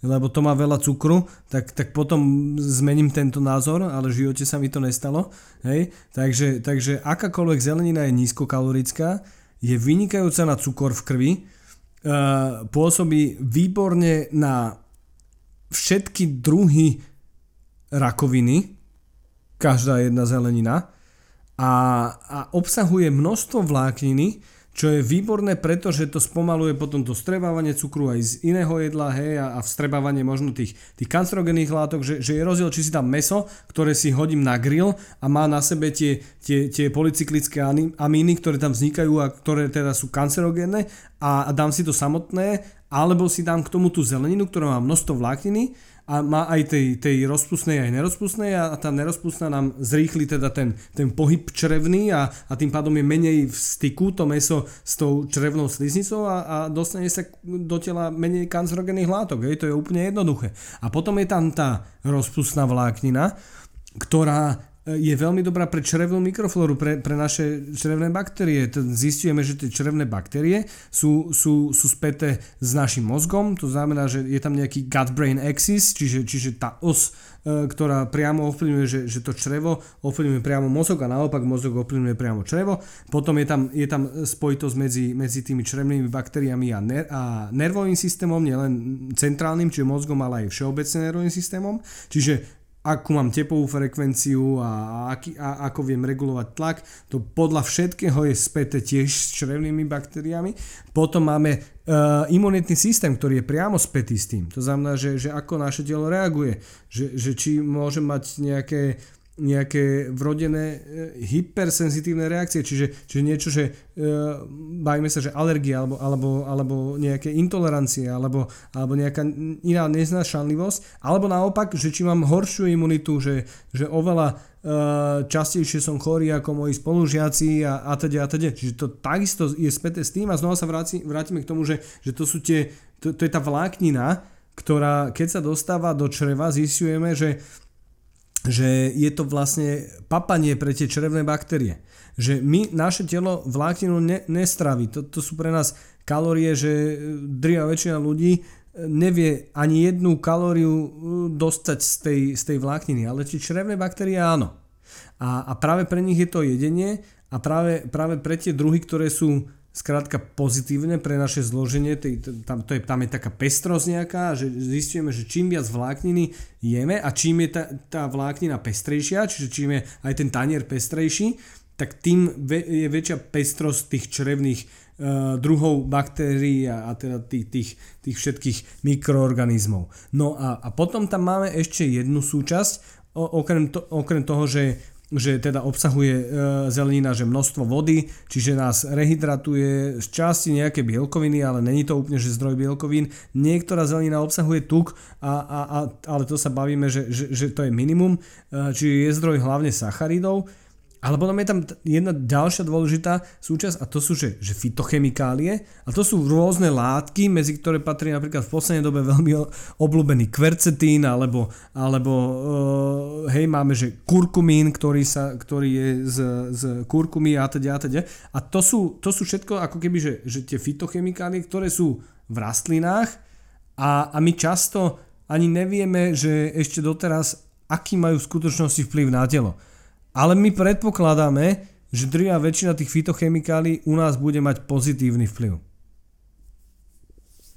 lebo to má veľa cukru, tak, tak potom zmením tento názor, ale v živote sa mi to nestalo. Hej, takže, takže akákoľvek zelenina je nízkokalorická, je vynikajúca na cukor v krvi, uh, pôsobí výborne na všetky druhy rakoviny, každá jedna zelenina a, a obsahuje množstvo vlákniny, čo je výborné, pretože to spomaluje potom to strebávanie cukru aj z iného jedla, hej, a, a vstrebávanie možno tých, tých kancerogených látok, že, že je rozdiel, či si tam meso, ktoré si hodím na grill a má na sebe tie, tie, tie polycyklické amíny, ktoré tam vznikajú a ktoré teda sú kancerogénne a, a dám si to samotné, alebo si dám k tomu tú zeleninu, ktorá má množstvo vlákniny a má aj tej, tej rozpustnej aj nerozpustnej a tá nerozpustná nám zrýchli teda ten, ten pohyb črevný a, a tým pádom je menej v styku to meso s tou črevnou sliznicou a, a dostane sa do tela menej kancerogénnych látok. Hej, to je úplne jednoduché. A potom je tam tá rozpustná vláknina, ktorá je veľmi dobrá pre črevnú mikroflóru, pre, pre naše črevné baktérie. Zistujeme, že tie črevné baktérie sú, sú, sú späté s našim mozgom, to znamená, že je tam nejaký gut-brain axis, čiže, čiže tá os, e, ktorá priamo ovplyvňuje, že, že to črevo ovplyvňuje priamo mozog a naopak mozog ovplyvňuje priamo črevo. Potom je tam, je tam spojitosť medzi, medzi tými črevnými baktériami a, ner, a nervovým systémom, nielen centrálnym, čiže mozgom, ale aj všeobecne nervovým systémom. Čiže akú mám tepovú frekvenciu a, aký, a ako viem regulovať tlak. To podľa všetkého je späté tiež s črevnými baktériami. Potom máme uh, imunitný systém, ktorý je priamo spätý s tým. To znamená, že, že ako naše telo reaguje. Že, že či môže mať nejaké nejaké vrodené e, hypersenzitívne reakcie, čiže, čiže niečo, že e, bajme sa, že alergia alebo, alebo, alebo nejaké intolerancie alebo, alebo nejaká iná neznášanlivosť, alebo naopak, že či mám horšiu imunitu, že, že oveľa e, častejšie som chorý ako moji spolužiaci a, a teda a teda. Čiže to takisto je späté s tým a znova sa vráti, vrátime k tomu, že, že to sú tie, to, to je tá vláknina, ktorá keď sa dostáva do čreva, zistujeme, že že je to vlastne papanie pre tie črevné baktérie. Že my, naše telo vlákninu ne, nestraví. To, to sú pre nás kalórie, že drvia väčšina ľudí nevie ani jednu kalóriu uh, dostať z tej, z tej vlákniny, ale tie črevné baktérie áno. A, a práve pre nich je to jedenie a práve, práve pre tie druhy, ktoré sú skrátka pozitívne pre naše zloženie, tam, to je, tam je taká pestrosť nejaká, že zistujeme, že čím viac vlákniny jeme a čím je tá, tá vláknina pestrejšia, čiže čím je aj ten tanier pestrejší, tak tým je väčšia pestrosť tých črevných uh, druhov baktérií a, a teda tých, tých, tých všetkých mikroorganizmov. No a, a potom tam máme ešte jednu súčasť, o, okrem, to, okrem toho, že že teda obsahuje e, zelenina, že množstvo vody, čiže nás rehydratuje z časti nejaké bielkoviny, ale není to úplne, že zdroj bielkovín. Niektorá zelenina obsahuje tuk, a, a, a, ale to sa bavíme, že, že, že to je minimum, e, čiže je zdroj hlavne sacharidov. Ale potom je tam jedna ďalšia dôležitá súčasť a to sú že, že fitochemikálie a to sú rôzne látky, medzi ktoré patrí napríklad v poslednej dobe veľmi obľúbený kvercetín alebo, alebo uh, hej máme že kurkumín, ktorý, sa, ktorý je z, z kurkumy a teda a teda. A to sú, to sú všetko ako keby, že, že tie fitochemikálie, ktoré sú v rastlinách a, a my často ani nevieme, že ešte doteraz aký majú v skutočnosti vplyv na telo. Ale my predpokladáme, že drvia väčšina tých fitochemikálií u nás bude mať pozitívny vplyv.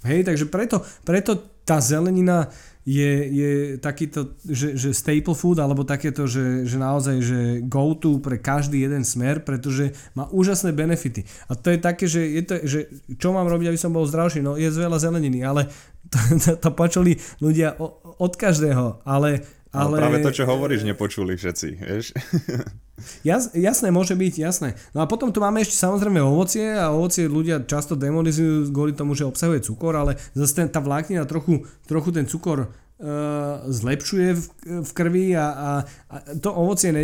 Hej, takže preto, preto tá zelenina je, je takýto, že, že staple food, alebo takéto, že, že naozaj, že go to pre každý jeden smer, pretože má úžasné benefity. A to je také, že, je to, že čo mám robiť, aby som bol zdravší? No je veľa zeleniny, ale (laughs) to, to, to počuli ľudia od každého, ale ale... práve to, čo hovoríš, nepočuli všetci, vieš? (laughs) Jas, jasné, môže byť, jasné. No a potom tu máme ešte samozrejme ovocie a ovocie ľudia často demonizujú kvôli tomu, že obsahuje cukor, ale zase ten, tá vláknina trochu, trochu ten cukor uh, zlepšuje v, v krvi a, a, a to ovocie ne,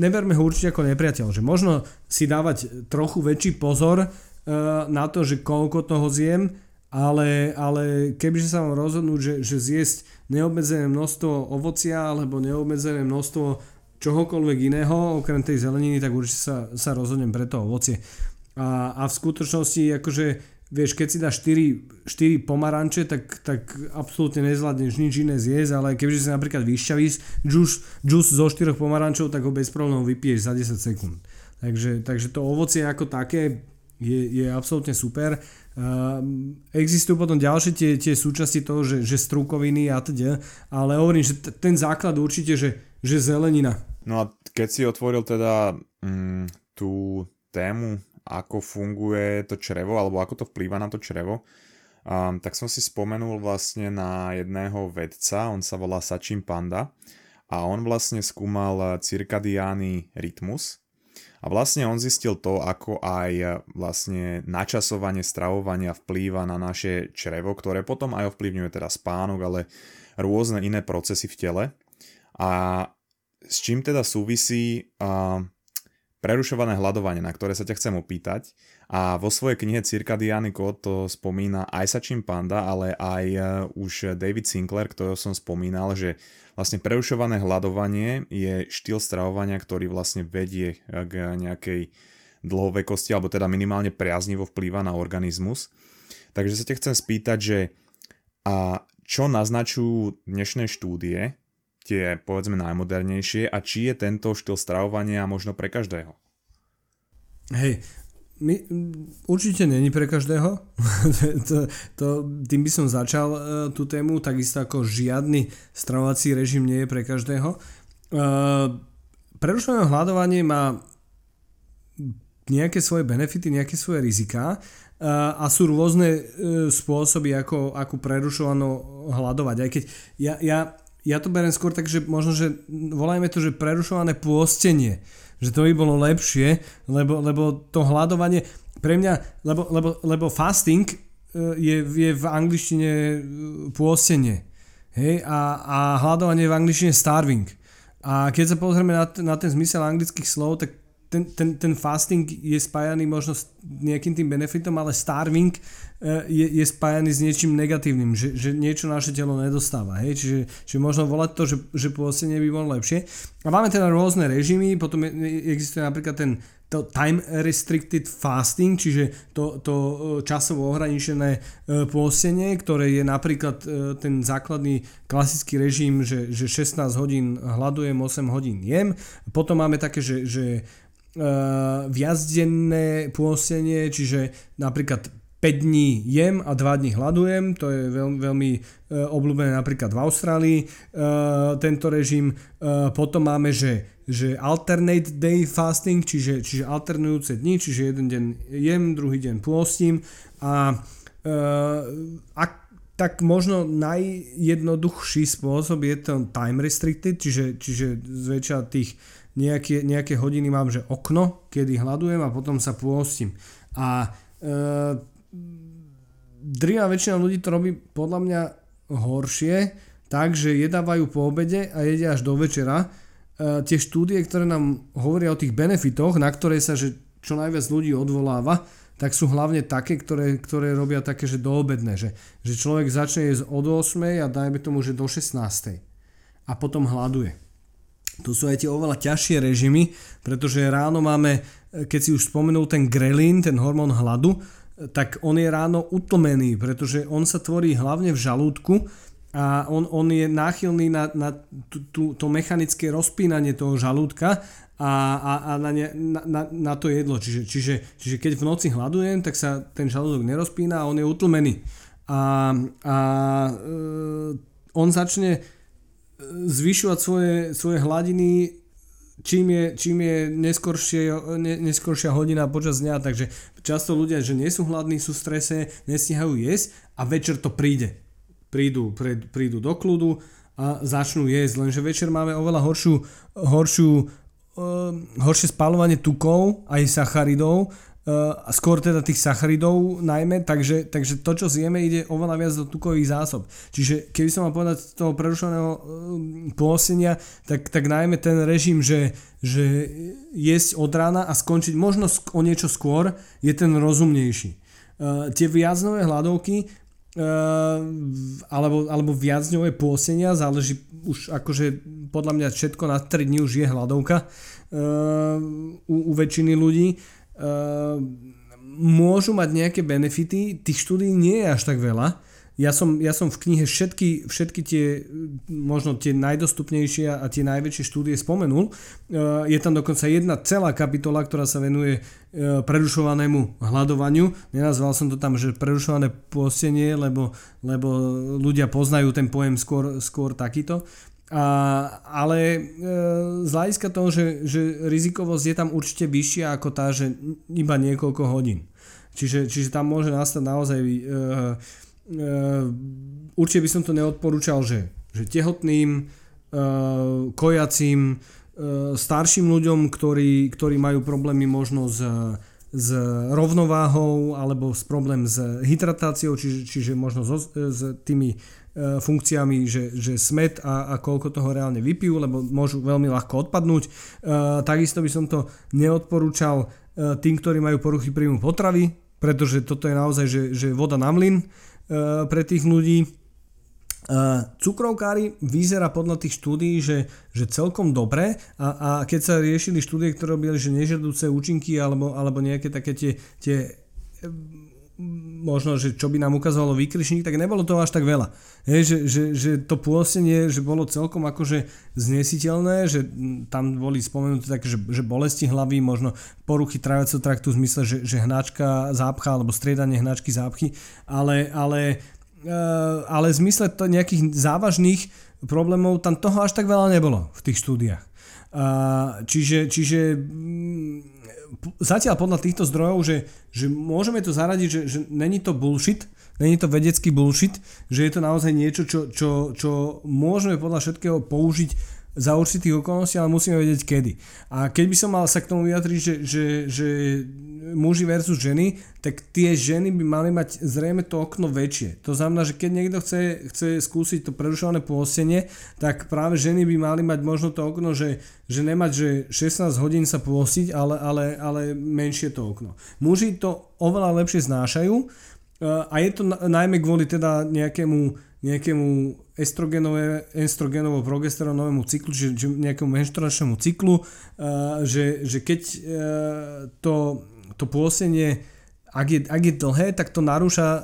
neverme ho určite ako nepriateľ, že možno si dávať trochu väčší pozor uh, na to, že koľko toho zjem, ale, ale kebyže sa mám rozhodnúť, že, že zjesť neobmedzené množstvo ovocia alebo neobmedzené množstvo čohokoľvek iného, okrem tej zeleniny, tak určite sa, sa rozhodnem pre to ovocie. A, a v skutočnosti, akože, vieš, keď si dáš 4, 4 pomaranče, tak, tak absolútne nezvládneš nič iné zjesť, ale kebyže si napríklad vyšťavíš džus zo 4 pomarančov, tak ho bez problémov vypiješ za 10 sekúnd. Takže, takže to ovocie ako také je, je absolútne super. Uh, existujú potom ďalšie tie, tie súčasti toho, že, že strukoviny a teda, ale hovorím, že t- ten základ určite, že, že zelenina. No a keď si otvoril teda mm, tú tému ako funguje to črevo, alebo ako to vplýva na to črevo, um, tak som si spomenul vlastne na jedného vedca, on sa volá Sachin Panda a on vlastne skúmal cirkadiány rytmus a vlastne on zistil to, ako aj vlastne načasovanie stravovania vplýva na naše črevo, ktoré potom aj ovplyvňuje teda spánok, ale rôzne iné procesy v tele. A s čím teda súvisí uh, prerušované hľadovanie, na ktoré sa ťa chcem opýtať. A vo svojej knihe Cirkadiány kód to spomína aj Sačin Panda, ale aj uh, už David Sinclair, ktorého som spomínal, že vlastne prerušované hľadovanie je štýl stravovania, ktorý vlastne vedie k nejakej dlhovekosti, alebo teda minimálne priaznivo vplýva na organizmus. Takže sa ťa chcem spýtať, že a čo naznačujú dnešné štúdie, tie povedzme najmodernejšie a či je tento štýl stravovania možno pre každého? Hej, my, určite není pre každého. (laughs) to, to, tým by som začal uh, tú tému, takisto ako žiadny stravovací režim nie je pre každého. Uh, prerušované hľadovanie má nejaké svoje benefity, nejaké svoje riziká uh, a sú rôzne uh, spôsoby, ako, ako prerušovano hľadovať. Aj keď ja, ja ja to beriem skôr tak, že možno, že volajme to, že prerušované pôstenie. Že to by bolo lepšie, lebo, lebo to hľadovanie, pre mňa, lebo, lebo, lebo fasting e, je, je v angličtine e, pôstenie. Hej? A, a hľadovanie je v angličtine starving. A keď sa pozrieme na, na ten zmysel anglických slov, tak ten, ten, ten fasting je spájaný možno s nejakým tým benefitom, ale starving e, je, je spájaný s niečím negatívnym, že, že niečo naše telo nedostáva. Hej? Čiže, čiže možno volať to, že, že pôstenie by bolo lepšie. A máme teda rôzne režimy, potom existuje napríklad ten to time restricted fasting, čiže to, to e, časovo ohraničené e, pôstenie, ktoré je napríklad ten základný klasický režim, že, že 16 hodín hľadujem, 8 hodín jem. Potom máme také, že, že uh, viacdenné pôstenie, čiže napríklad 5 dní jem a 2 dní hľadujem, to je veľ, veľmi uh, obľúbené napríklad v Austrálii uh, tento režim. Uh, potom máme, že, že alternate day fasting, čiže, čiže alternujúce dni, čiže jeden deň jem, druhý deň pôstím a ak tak možno najjednoduchší spôsob je ten time restricted, čiže, čiže zväčša tých nejaké, nejaké hodiny mám, že okno, kedy hľadujem a potom sa pôstim. A e, drvá väčšina ľudí to robí podľa mňa horšie, takže jedávajú po obede a jedia až do večera. E, tie štúdie, ktoré nám hovoria o tých benefitoch, na ktoré sa že čo najviac ľudí odvoláva, tak sú hlavne také, ktoré, ktoré robia také, že doobedné, že, že človek začne jesť od 8 a dajme tomu, že do 16 a potom hľaduje. Tu sú aj tie oveľa ťažšie režimy, pretože ráno máme, keď si už spomenul ten grelín, ten hormón hladu, tak on je ráno utlmený, pretože on sa tvorí hlavne v žalúdku a on, on je náchylný na, na tú, tú, to mechanické rozpínanie toho žalúdka a, a, a na, ne, na, na, na to jedlo. Čiže, čiže, čiže keď v noci hľadujem, tak sa ten žalúdok nerozpína a on je utlmený. A, a e, on začne zvyšovať svoje, svoje hladiny čím je, čím je neskoršie, ne, neskoršia hodina počas dňa, takže často ľudia, že nie sú hladní, sú v strese, nestíhajú jesť a večer to príde. Prídu, pred, prídu do kľudu a začnú jesť, lenže večer máme oveľa horšiu, horšiu, uh, horšie spalovanie tukov aj sacharidov a skôr teda tých sacharidov najmä, takže, takže to, čo zjeme, ide oveľa viac do tukových zásob. Čiže keby som mal povedať toho prerušeného uh, pôsenia, tak, tak najmä ten režim, že, že jesť od rána a skončiť možno o niečo skôr, je ten rozumnejší. Uh, tie viacnové hľadovky uh, alebo, alebo viacňové pôsenia, záleží už akože podľa mňa všetko na 3 dní už je hľadovka uh, u, u väčšiny ľudí Ehm, môžu mať nejaké benefity, tých štúdí nie je až tak veľa. Ja som, ja som v knihe všetky, všetky tie, možno tie najdostupnejšie a tie najväčšie štúdie spomenul. Ehm, je tam dokonca jedna celá kapitola, ktorá sa venuje ehm, prerušovanému hľadovaniu. Nenazval som to tam, že prerušované postenie, lebo, lebo ľudia poznajú ten pojem skôr, skôr takýto. A, ale e, z hľadiska toho, že, že rizikovosť je tam určite vyššia ako tá, že iba niekoľko hodín. Čiže, čiže tam môže nastať naozaj... E, e, určite by som to neodporúčal, že, že tehotným, e, kojacím, e, starším ľuďom, ktorí, ktorí majú problémy možno s s rovnováhou alebo s problém s hydratáciou, čiže, čiže možno so, s tými funkciami, že, že smet a, a koľko toho reálne vypijú, lebo môžu veľmi ľahko odpadnúť. E, takisto by som to neodporúčal e, tým, ktorí majú poruchy príjmu potravy, pretože toto je naozaj že, že voda na mlyn e, pre tých ľudí. Cukrovkári vyzerá podľa tých štúdií, že, že celkom dobre a, a keď sa riešili štúdie, ktoré robili, že nežiaduce účinky alebo, alebo nejaké také tie, tie možno, že čo by nám ukázalo výkričník, tak nebolo to až tak veľa. Je, že, že, že to pôsenie, že bolo celkom akože znesiteľné, že tam boli spomenuté také, že, že bolesti hlavy, možno poruchy tráviaceho traktu v zmysle, že, že hnačka zápcha alebo striedanie hnačky zápchy, ale, ale Eh, ale v zmysle to nejakých závažných problémov tam toho až tak veľa nebolo v tých štúdiách. Čiže, čiže mm, zatiaľ podľa týchto zdrojov, že, že môžeme to zaradiť, že, že není to bullshit, není to vedecký bullshit, že je to naozaj niečo, čo, čo, čo môžeme podľa všetkého použiť za určitých okolností, ale musíme vedieť kedy. A keď by som mal sa k tomu vyjadriť, že, že, že muži versus ženy, tak tie ženy by mali mať zrejme to okno väčšie. To znamená, že keď niekto chce, chce skúsiť to prerušované pôstenie, tak práve ženy by mali mať možno to okno, že, že nemať, že 16 hodín sa pôstiť, ale, ale, ale menšie to okno. Muži to oveľa lepšie znášajú e, a je to najmä kvôli teda nejakému nejakému estrogenovo progesterónovému cyklu, že, že nejakému menštruačnému cyklu, uh, že, že keď uh, to, to pôsenie, ak je, ak je dlhé, tak to narúša, uh,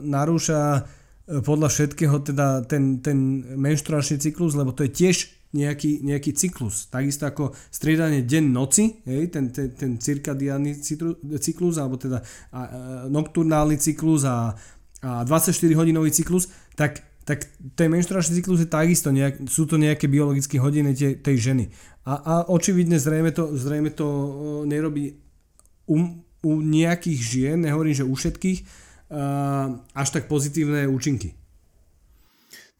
narúša podľa všetkého teda ten, ten menštruačný cyklus, lebo to je tiež nejaký, nejaký cyklus. Takisto ako striedanie deň-noci, ten, ten, ten cirkadiálny cyklus, alebo teda a, a, cyklus a 24-hodinový cyklus, tak, tak ten menštruačný cyklus je takisto, nejak, sú to nejaké biologické hodiny tej, tej ženy. A, a očividne zrejme to, zrejme to nerobí u, u nejakých žien, nehovorím, že u všetkých, uh, až tak pozitívne účinky.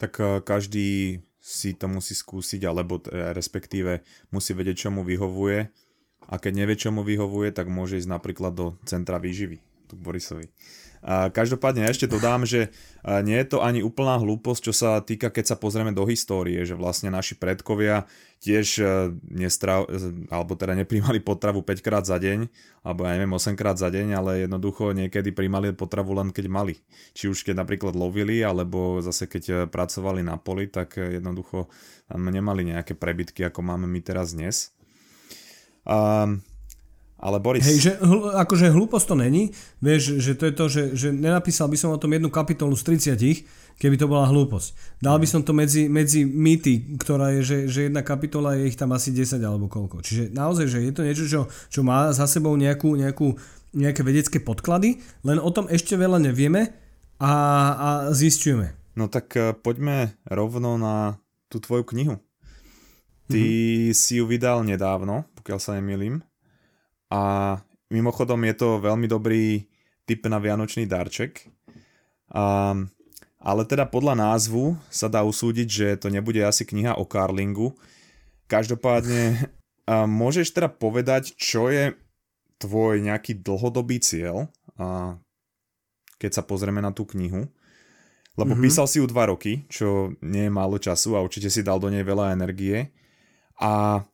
Tak uh, každý si to musí skúsiť, alebo respektíve musí vedieť, čo mu vyhovuje. A keď nevie, čo mu vyhovuje, tak môže ísť napríklad do centra výživy, tu Borisovi. A každopádne ešte dodám, že nie je to ani úplná hlúposť, čo sa týka, keď sa pozrieme do histórie, že vlastne naši predkovia tiež e, nestrav, alebo teda nepríjmali potravu 5 krát za deň, alebo ja neviem 8 krát za deň, ale jednoducho niekedy príjmali potravu len keď mali. Či už keď napríklad lovili, alebo zase keď e, pracovali na poli, tak e, jednoducho tam nemali nejaké prebytky, ako máme my teraz dnes. Um, ale Boris... Hej, že hl- akože hlúposť to není, vieš, že to je to, že, že nenapísal by som o tom jednu kapitolu z 30, keby to bola hlúposť. Dal by som to medzi, medzi mýty, ktorá je, že, že jedna kapitola je ich tam asi 10 alebo koľko. Čiže naozaj, že je to niečo, čo, čo má za sebou nejakú, nejakú, nejaké vedecké podklady, len o tom ešte veľa nevieme a, a zistujeme. No tak uh, poďme rovno na tú tvoju knihu. Ty mm-hmm. si ju vydal nedávno, pokiaľ sa nemýlim. A mimochodom je to veľmi dobrý typ na vianočný darček. A, ale teda podľa názvu sa dá usúdiť, že to nebude asi kniha o Carlingu. Každopádne a môžeš teda povedať, čo je tvoj nejaký dlhodobý cieľ, a keď sa pozrieme na tú knihu. Lebo mm-hmm. písal si ju dva roky, čo nie je málo času a určite si dal do nej veľa energie. A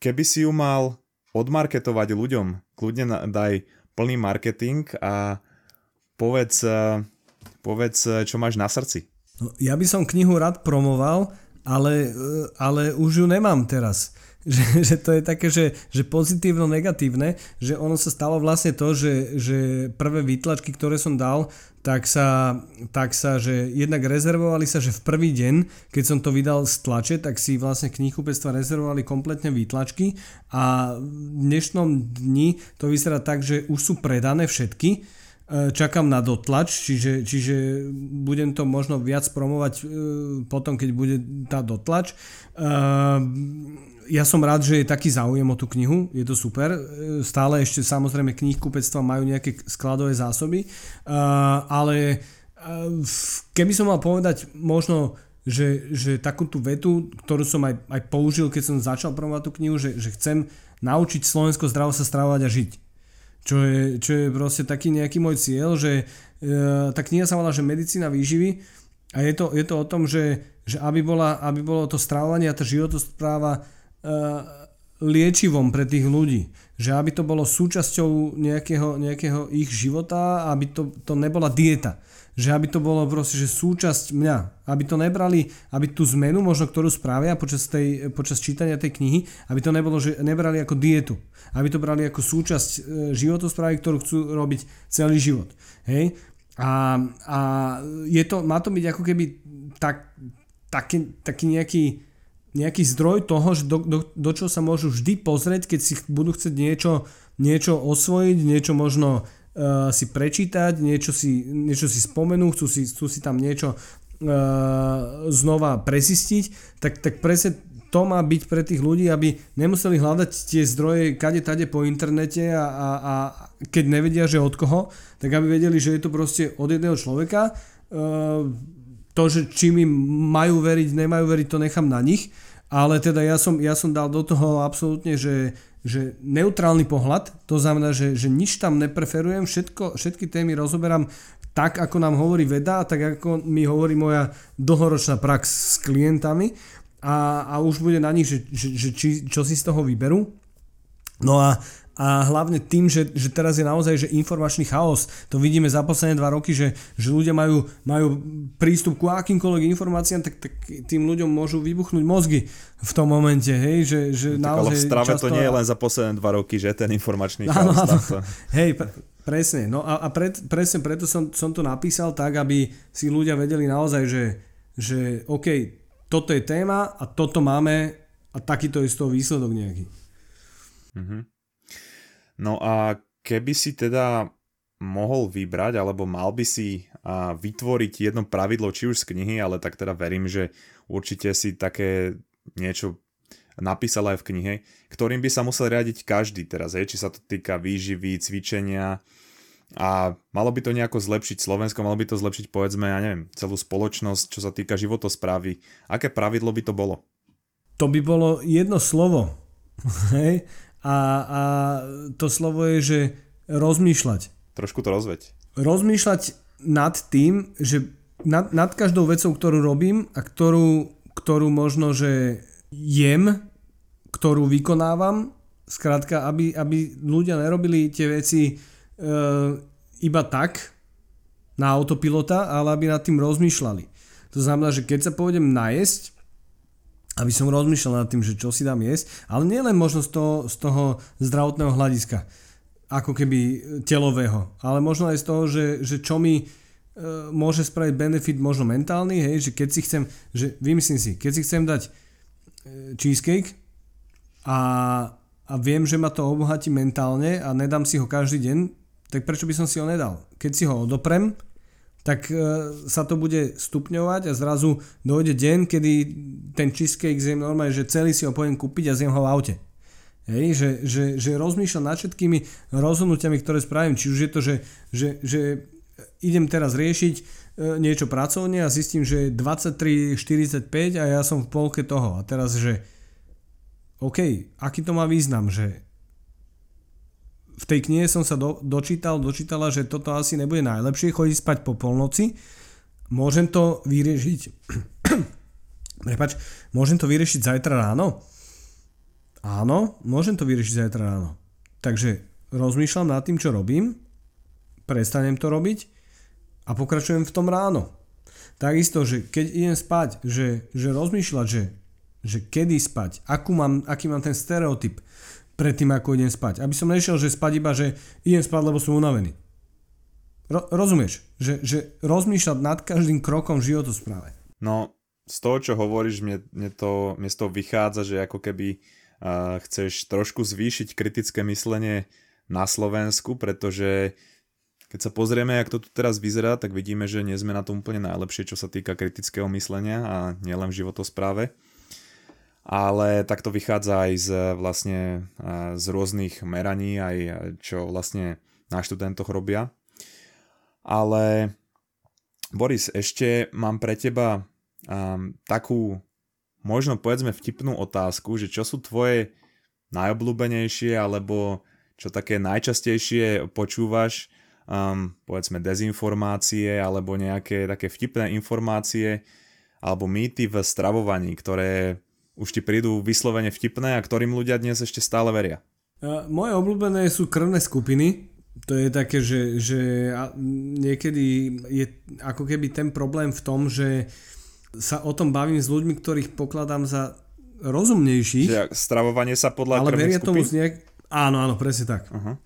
keby si ju mal odmarketovať ľuďom. Kľudne daj plný marketing a povedz, e, povedz, e, čo máš na srdci. No, ja by som knihu rád promoval, ale, e, ale už ju nemám teraz. Že, že to je také, že, že pozitívno-negatívne, že ono sa stalo vlastne to, že, že prvé výtlačky, ktoré som dal, tak sa, tak sa, že jednak rezervovali sa, že v prvý deň, keď som to vydal z tlače, tak si vlastne knihkupectva rezervovali kompletne výtlačky a v dnešnom dni to vyzerá tak, že už sú predané všetky čakám na dotlač, čiže, čiže budem to možno viac promovať potom, keď bude tá dotlač. Ja som rád, že je taký záujem o tú knihu, je to super. Stále ešte samozrejme knihkupectva majú nejaké skladové zásoby, ale keby som mal povedať možno že, že takú tú vetu, ktorú som aj, aj použil, keď som začal promovať tú knihu, že, že chcem naučiť Slovensko zdravo sa stravovať a žiť. Čo je, čo je proste taký nejaký môj cieľ, že e, tá kniha sa volá, že medicína výživy a je to, je to o tom, že, že aby, bola, aby bolo to stravovanie a tá životospráva e, liečivom pre tých ľudí. Že aby to bolo súčasťou nejakého, nejakého ich života, aby to, to nebola dieta že aby to bolo proste, že súčasť mňa, aby to nebrali, aby tú zmenu možno, ktorú spravia počas, tej, počas čítania tej knihy, aby to nebolo, že nebrali ako dietu, aby to brali ako súčasť e, životosprávy, ktorú chcú robiť celý život. Hej? A, a je to, má to byť ako keby tak, taký, taký nejaký, nejaký zdroj toho, do, do, do čo sa môžu vždy pozrieť, keď si budú chcieť niečo, niečo osvojiť, niečo možno uh, si prečítať, niečo si, niečo si spomenú, chcú si, chcú si tam niečo uh, znova presistiť, tak, tak presne to má byť pre tých ľudí, aby nemuseli hľadať tie zdroje kade tade po internete a, a, a keď nevedia, že od koho, tak aby vedeli, že je to proste od jedného človeka. Uh, to, že či mi majú veriť, nemajú veriť, to nechám na nich, ale teda ja som, ja som dal do toho absolútne, že že neutrálny pohľad, to znamená, že, že nič tam nepreferujem, všetko, všetky témy rozoberám tak, ako nám hovorí veda, tak ako mi hovorí moja dlhoročná prax s klientami a, a už bude na nich, že, že, že či, čo si z toho vyberú. No a a hlavne tým, že, že teraz je naozaj že informačný chaos. To vidíme za posledné dva roky, že, že ľudia majú, majú prístup ku akýmkoľvek informáciám, tak, tak tým ľuďom môžu vybuchnúť mozgy v tom momente. Hej, že, že no, naozaj ale v strave často... to nie je len za posledné dva roky, že ten informačný chaos. Áno, áno. Hej, pre, presne. No a, a pred, presne preto som, som to napísal tak, aby si ľudia vedeli naozaj, že, že OK, toto je téma a toto máme a takýto je z toho výsledok nejaký. Mm-hmm. No a keby si teda mohol vybrať, alebo mal by si vytvoriť jedno pravidlo, či už z knihy, ale tak teda verím, že určite si také niečo napísal aj v knihe, ktorým by sa musel riadiť každý teraz, hej, či sa to týka výživy, cvičenia a malo by to nejako zlepšiť Slovensko, malo by to zlepšiť povedzme, ja neviem, celú spoločnosť, čo sa týka životosprávy. Aké pravidlo by to bolo? To by bolo jedno slovo. (laughs) Hej? A, a to slovo je, že rozmýšľať. Trošku to rozveď. Rozmýšľať nad tým, že nad, nad každou vecou, ktorú robím a ktorú, ktorú možno, že jem, ktorú vykonávam, skrátka, aby, aby ľudia nerobili tie veci e, iba tak na autopilota, ale aby nad tým rozmýšľali. To znamená, že keď sa pôjdem najesť, aby som rozmýšľal nad tým, že čo si dám jesť, ale nie len možno z toho, z toho zdravotného hľadiska, ako keby telového, ale možno aj z toho, že, že čo mi e, môže spraviť benefit možno mentálny, hej, že keď si chcem, že vymyslím si, keď si chcem dať e, cheesecake a, a viem, že ma to obohatí mentálne a nedám si ho každý deň, tak prečo by som si ho nedal? Keď si ho odoprem, tak e, sa to bude stupňovať a zrazu dojde deň, kedy ten cheesecake zjem normálne, že celý si ho poviem kúpiť a zjem ho v aute. Hej, že, že, že rozmýšľam nad všetkými rozhodnutiami, ktoré spravím. Či už je to, že, že, že idem teraz riešiť e, niečo pracovne a zistím, že je 23.45 a ja som v polke toho. A teraz, že OK, aký to má význam, že v tej knihe som sa do, dočítal, dočítala, že toto asi nebude najlepšie, chodiť spať po polnoci. Môžem to vyriešiť... (clears throat) Prepač, môžem to vyriešiť zajtra ráno? Áno, môžem to vyriešiť zajtra ráno. Takže rozmýšľam nad tým, čo robím, prestanem to robiť a pokračujem v tom ráno. Takisto, že keď idem spať, že, že rozmýšľať, že, že kedy spať, akú mám, aký mám ten stereotyp, predtým, ako idem spať. Aby som nešiel, že spať iba, že idem spať, lebo som unavený. Ro- rozumieš? Že, že rozmýšľať nad každým krokom v životospráve. No, z toho, čo hovoríš, mne, mne, to, mne z toho vychádza, že ako keby uh, chceš trošku zvýšiť kritické myslenie na Slovensku, pretože keď sa pozrieme, jak to tu teraz vyzerá, tak vidíme, že nie sme na tom úplne najlepšie, čo sa týka kritického myslenia a nielen v životospráve. Ale takto vychádza aj z, vlastne, z rôznych meraní, aj čo vlastne na študentoch robia. Ale Boris, ešte mám pre teba um, takú možno povedzme vtipnú otázku, že čo sú tvoje najobľúbenejšie alebo čo také najčastejšie počúvaš, um, povedzme dezinformácie alebo nejaké také vtipné informácie alebo mýty v stravovaní, ktoré už ti prídu vyslovene vtipné a ktorým ľudia dnes ešte stále veria. Moje obľúbené sú krvné skupiny. To je také, že, že niekedy je ako keby ten problém v tom, že sa o tom bavím s ľuďmi, ktorých pokladám za rozumnejších. Že stravovanie sa podľa ale veria tomu z nejak... Áno, áno, presne tak. Uh-huh.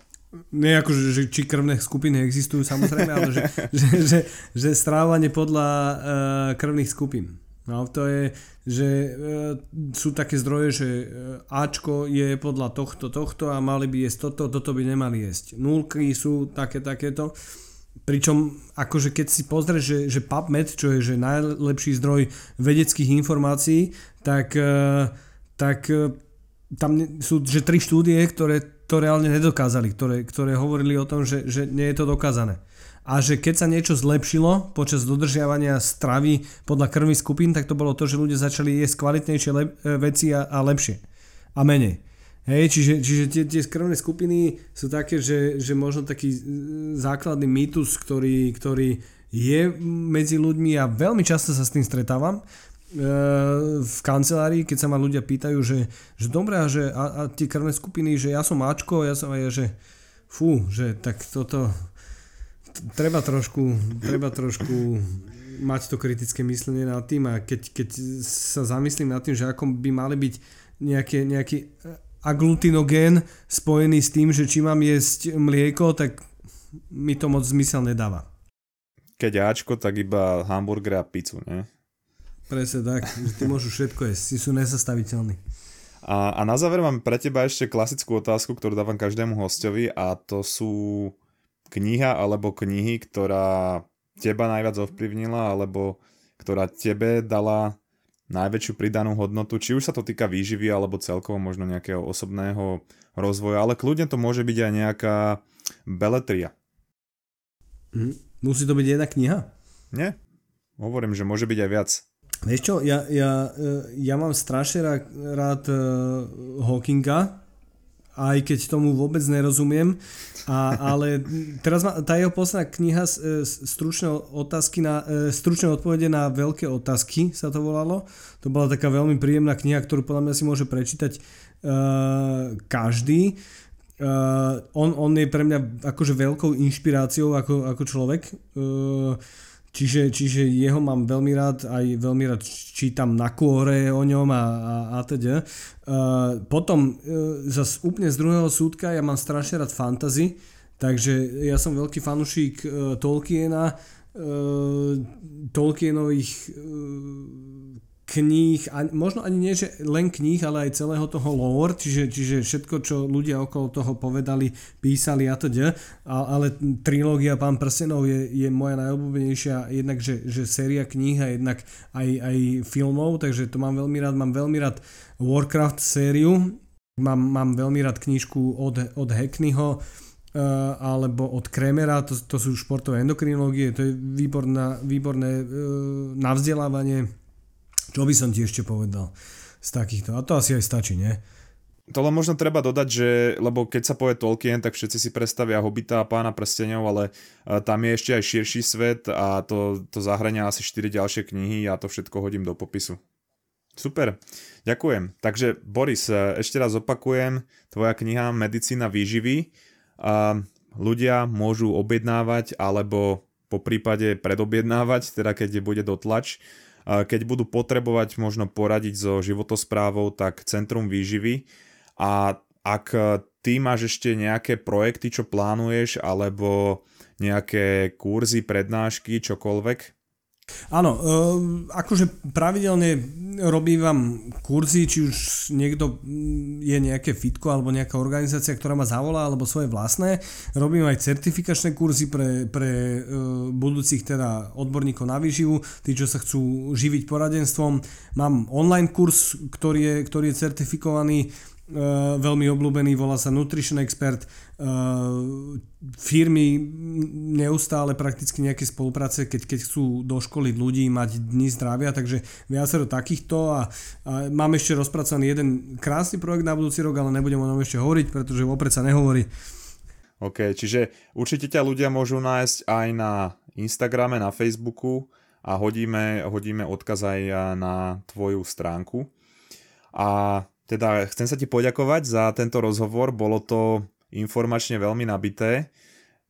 Nie ako, že, že či krvné skupiny existujú samozrejme, ale že, (laughs) že, že, že stravovanie podľa uh, krvných skupín. No to je, že uh, sú také zdroje, že uh, Ačko je podľa tohto, tohto a mali by jesť toto, toto by nemali jesť. Nulky sú také, takéto. Pričom, akože keď si pozrieš, že, že PubMed, čo je že najlepší zdroj vedeckých informácií, tak, uh, tak uh, tam sú že tri štúdie, ktoré to reálne nedokázali, ktoré, ktoré hovorili o tom, že, že nie je to dokázané. A že keď sa niečo zlepšilo počas dodržiavania stravy podľa krvných skupín, tak to bolo to, že ľudia začali jesť kvalitnejšie lep- e, veci a, a lepšie. A menej. Hej, čiže, čiže tie, tie krvné skupiny sú také, že, že možno taký e, základný mýtus, ktorý, ktorý je medzi ľuďmi a veľmi často sa s tým stretávam v kancelárii, keď sa ma ľudia pýtajú, že, že dobré, a, že, a, a tie krvné skupiny, že ja som Ačko, ja som aj, že fú, že tak toto treba trošku, treba trošku mať to kritické myslenie nad tým a keď, keď sa zamyslím nad tým, že ako by mali byť nejaké, nejaký aglutinogén spojený s tým, že či mám jesť mlieko, tak mi to moc zmysel nedáva. Keď Ačko, tak iba hamburger a pizzu, ne? Presne tak, že ty môžu všetko jesť, si sú nezastaviteľní. A, a na záver mám pre teba ešte klasickú otázku, ktorú dávam každému hostovi a to sú kniha alebo knihy, ktorá teba najviac ovplyvnila alebo ktorá tebe dala najväčšiu pridanú hodnotu, či už sa to týka výživy alebo celkovo možno nejakého osobného rozvoja, ale kľudne to môže byť aj nejaká beletria. Hm, musí to byť jedna kniha? Nie, hovorím, že môže byť aj viac. Vieš čo, ja, ja, e, ja mám strašne rád, rád uh, Hawkinga, aj keď tomu vôbec nerozumiem, a, ale teraz ma, tá jeho posledná kniha e, stručné otázky na, stručné odpovede na veľké otázky sa to volalo. To bola taká veľmi príjemná kniha, ktorú podľa mňa si môže prečítať uh, každý. Uh, on, on je pre mňa akože veľkou inšpiráciou ako, ako človek. Uh, Čiže, čiže jeho mám veľmi rád, aj veľmi rád čítam na kôre o ňom a, a, a teda. Uh, potom uh, zase úplne z druhého súdka ja mám strašne rád fantasy, takže ja som veľký fanúšik uh, Tolkiena, uh, Tolkienových uh, kníh, a možno ani nie, že len kníh, ale aj celého toho lore, čiže, čiže všetko, čo ľudia okolo toho povedali, písali a teda, ale trilógia Pán prstenov je, je moja najobľúbenejšia jednak, že, že séria kníh a jednak aj, aj filmov, takže to mám veľmi rád, mám veľmi rád Warcraft sériu, mám, mám veľmi rád knižku od, od Hackneyho, Uh, alebo od Kremera, to, to sú športové endokrinológie, to je výborná, výborné uh, na vzdelávanie čo by som ti ešte povedal z takýchto? A to asi aj stačí, nie? To len možno treba dodať, že, lebo keď sa povie Tolkien, tak všetci si predstavia Hobita a Pána prstenov, ale e, tam je ešte aj širší svet a to, to zahrania asi 4 ďalšie knihy a to všetko hodím do popisu. Super, ďakujem. Takže Boris, e, ešte raz opakujem, tvoja kniha Medicína výživy. A ľudia môžu objednávať alebo po prípade predobjednávať, teda keď bude dotlač keď budú potrebovať možno poradiť so životosprávou, tak Centrum výživy. A ak ty máš ešte nejaké projekty, čo plánuješ, alebo nejaké kurzy, prednášky, čokoľvek? Áno, e, akože pravidelne robím kurzy, či už niekto je nejaké fitko alebo nejaká organizácia, ktorá ma zavolá, alebo svoje vlastné. Robím aj certifikačné kurzy pre, pre e, budúcich teda odborníkov na výživu, tí, čo sa chcú živiť poradenstvom. Mám online kurz, ktorý je, ktorý je certifikovaný veľmi obľúbený, volá sa Nutrition Expert. Uh, firmy neustále prakticky nejaké spolupráce, keď, keď chcú doškoliť ľudí, mať dni zdravia, takže viacero takýchto a, a mám ešte rozpracovaný jeden krásny projekt na budúci rok, ale nebudem o ňom ešte hovoriť, pretože vopred sa nehovorí. OK, čiže určite ťa ľudia môžu nájsť aj na Instagrame, na Facebooku a hodíme, hodíme odkaz aj na tvoju stránku. A teda chcem sa ti poďakovať za tento rozhovor, bolo to informačne veľmi nabité.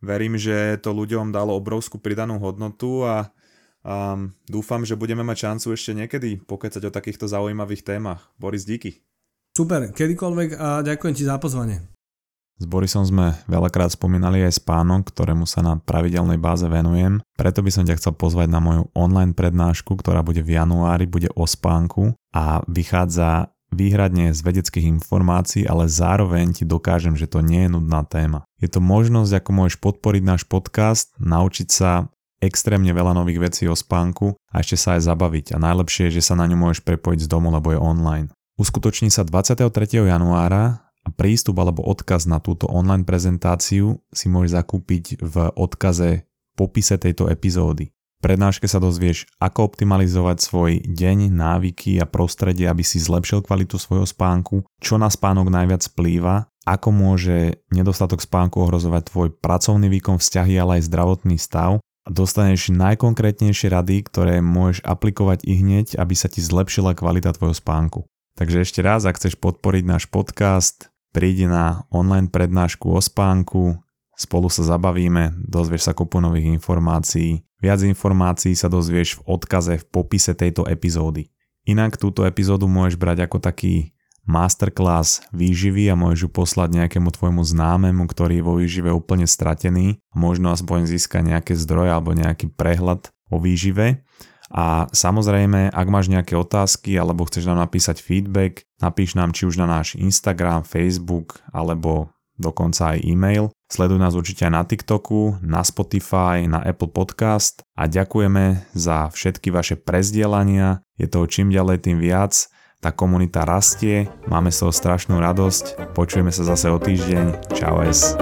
Verím, že to ľuďom dalo obrovskú pridanú hodnotu a um, dúfam, že budeme mať šancu ešte niekedy pokecať o takýchto zaujímavých témach. Boris, díky. Super, kedykoľvek a ďakujem ti za pozvanie. S Borisom sme veľakrát spomínali aj spánok, ktorému sa na pravidelnej báze venujem. Preto by som ťa chcel pozvať na moju online prednášku, ktorá bude v januári, bude o spánku a vychádza výhradne z vedeckých informácií, ale zároveň ti dokážem, že to nie je nudná téma. Je to možnosť, ako môžeš podporiť náš podcast, naučiť sa extrémne veľa nových vecí o spánku a ešte sa aj zabaviť a najlepšie je, že sa na ňu môžeš prepojiť z domu, lebo je online. Uskutoční sa 23. januára a prístup alebo odkaz na túto online prezentáciu si môžeš zakúpiť v odkaze popise tejto epizódy prednáške sa dozvieš, ako optimalizovať svoj deň, návyky a prostredie, aby si zlepšil kvalitu svojho spánku, čo na spánok najviac vplýva, ako môže nedostatok spánku ohrozovať tvoj pracovný výkon, vzťahy, ale aj zdravotný stav a dostaneš najkonkrétnejšie rady, ktoré môžeš aplikovať i hneď, aby sa ti zlepšila kvalita tvojho spánku. Takže ešte raz, ak chceš podporiť náš podcast, prídi na online prednášku o spánku, spolu sa zabavíme, dozvieš sa kopu nových informácií Viac informácií sa dozvieš v odkaze v popise tejto epizódy. Inak túto epizódu môžeš brať ako taký masterclass výživy a môžeš ju poslať nejakému tvojmu známemu, ktorý je vo výžive úplne stratený. Možno aspoň získa nejaké zdroje alebo nejaký prehľad o výžive. A samozrejme, ak máš nejaké otázky alebo chceš nám napísať feedback, napíš nám či už na náš Instagram, Facebook alebo dokonca aj e-mail. Sleduj nás určite aj na TikToku, na Spotify, na Apple Podcast a ďakujeme za všetky vaše prezdielania. Je toho čím ďalej tým viac. Tá komunita rastie, máme z toho strašnú radosť. Počujeme sa zase o týždeň. Čau es.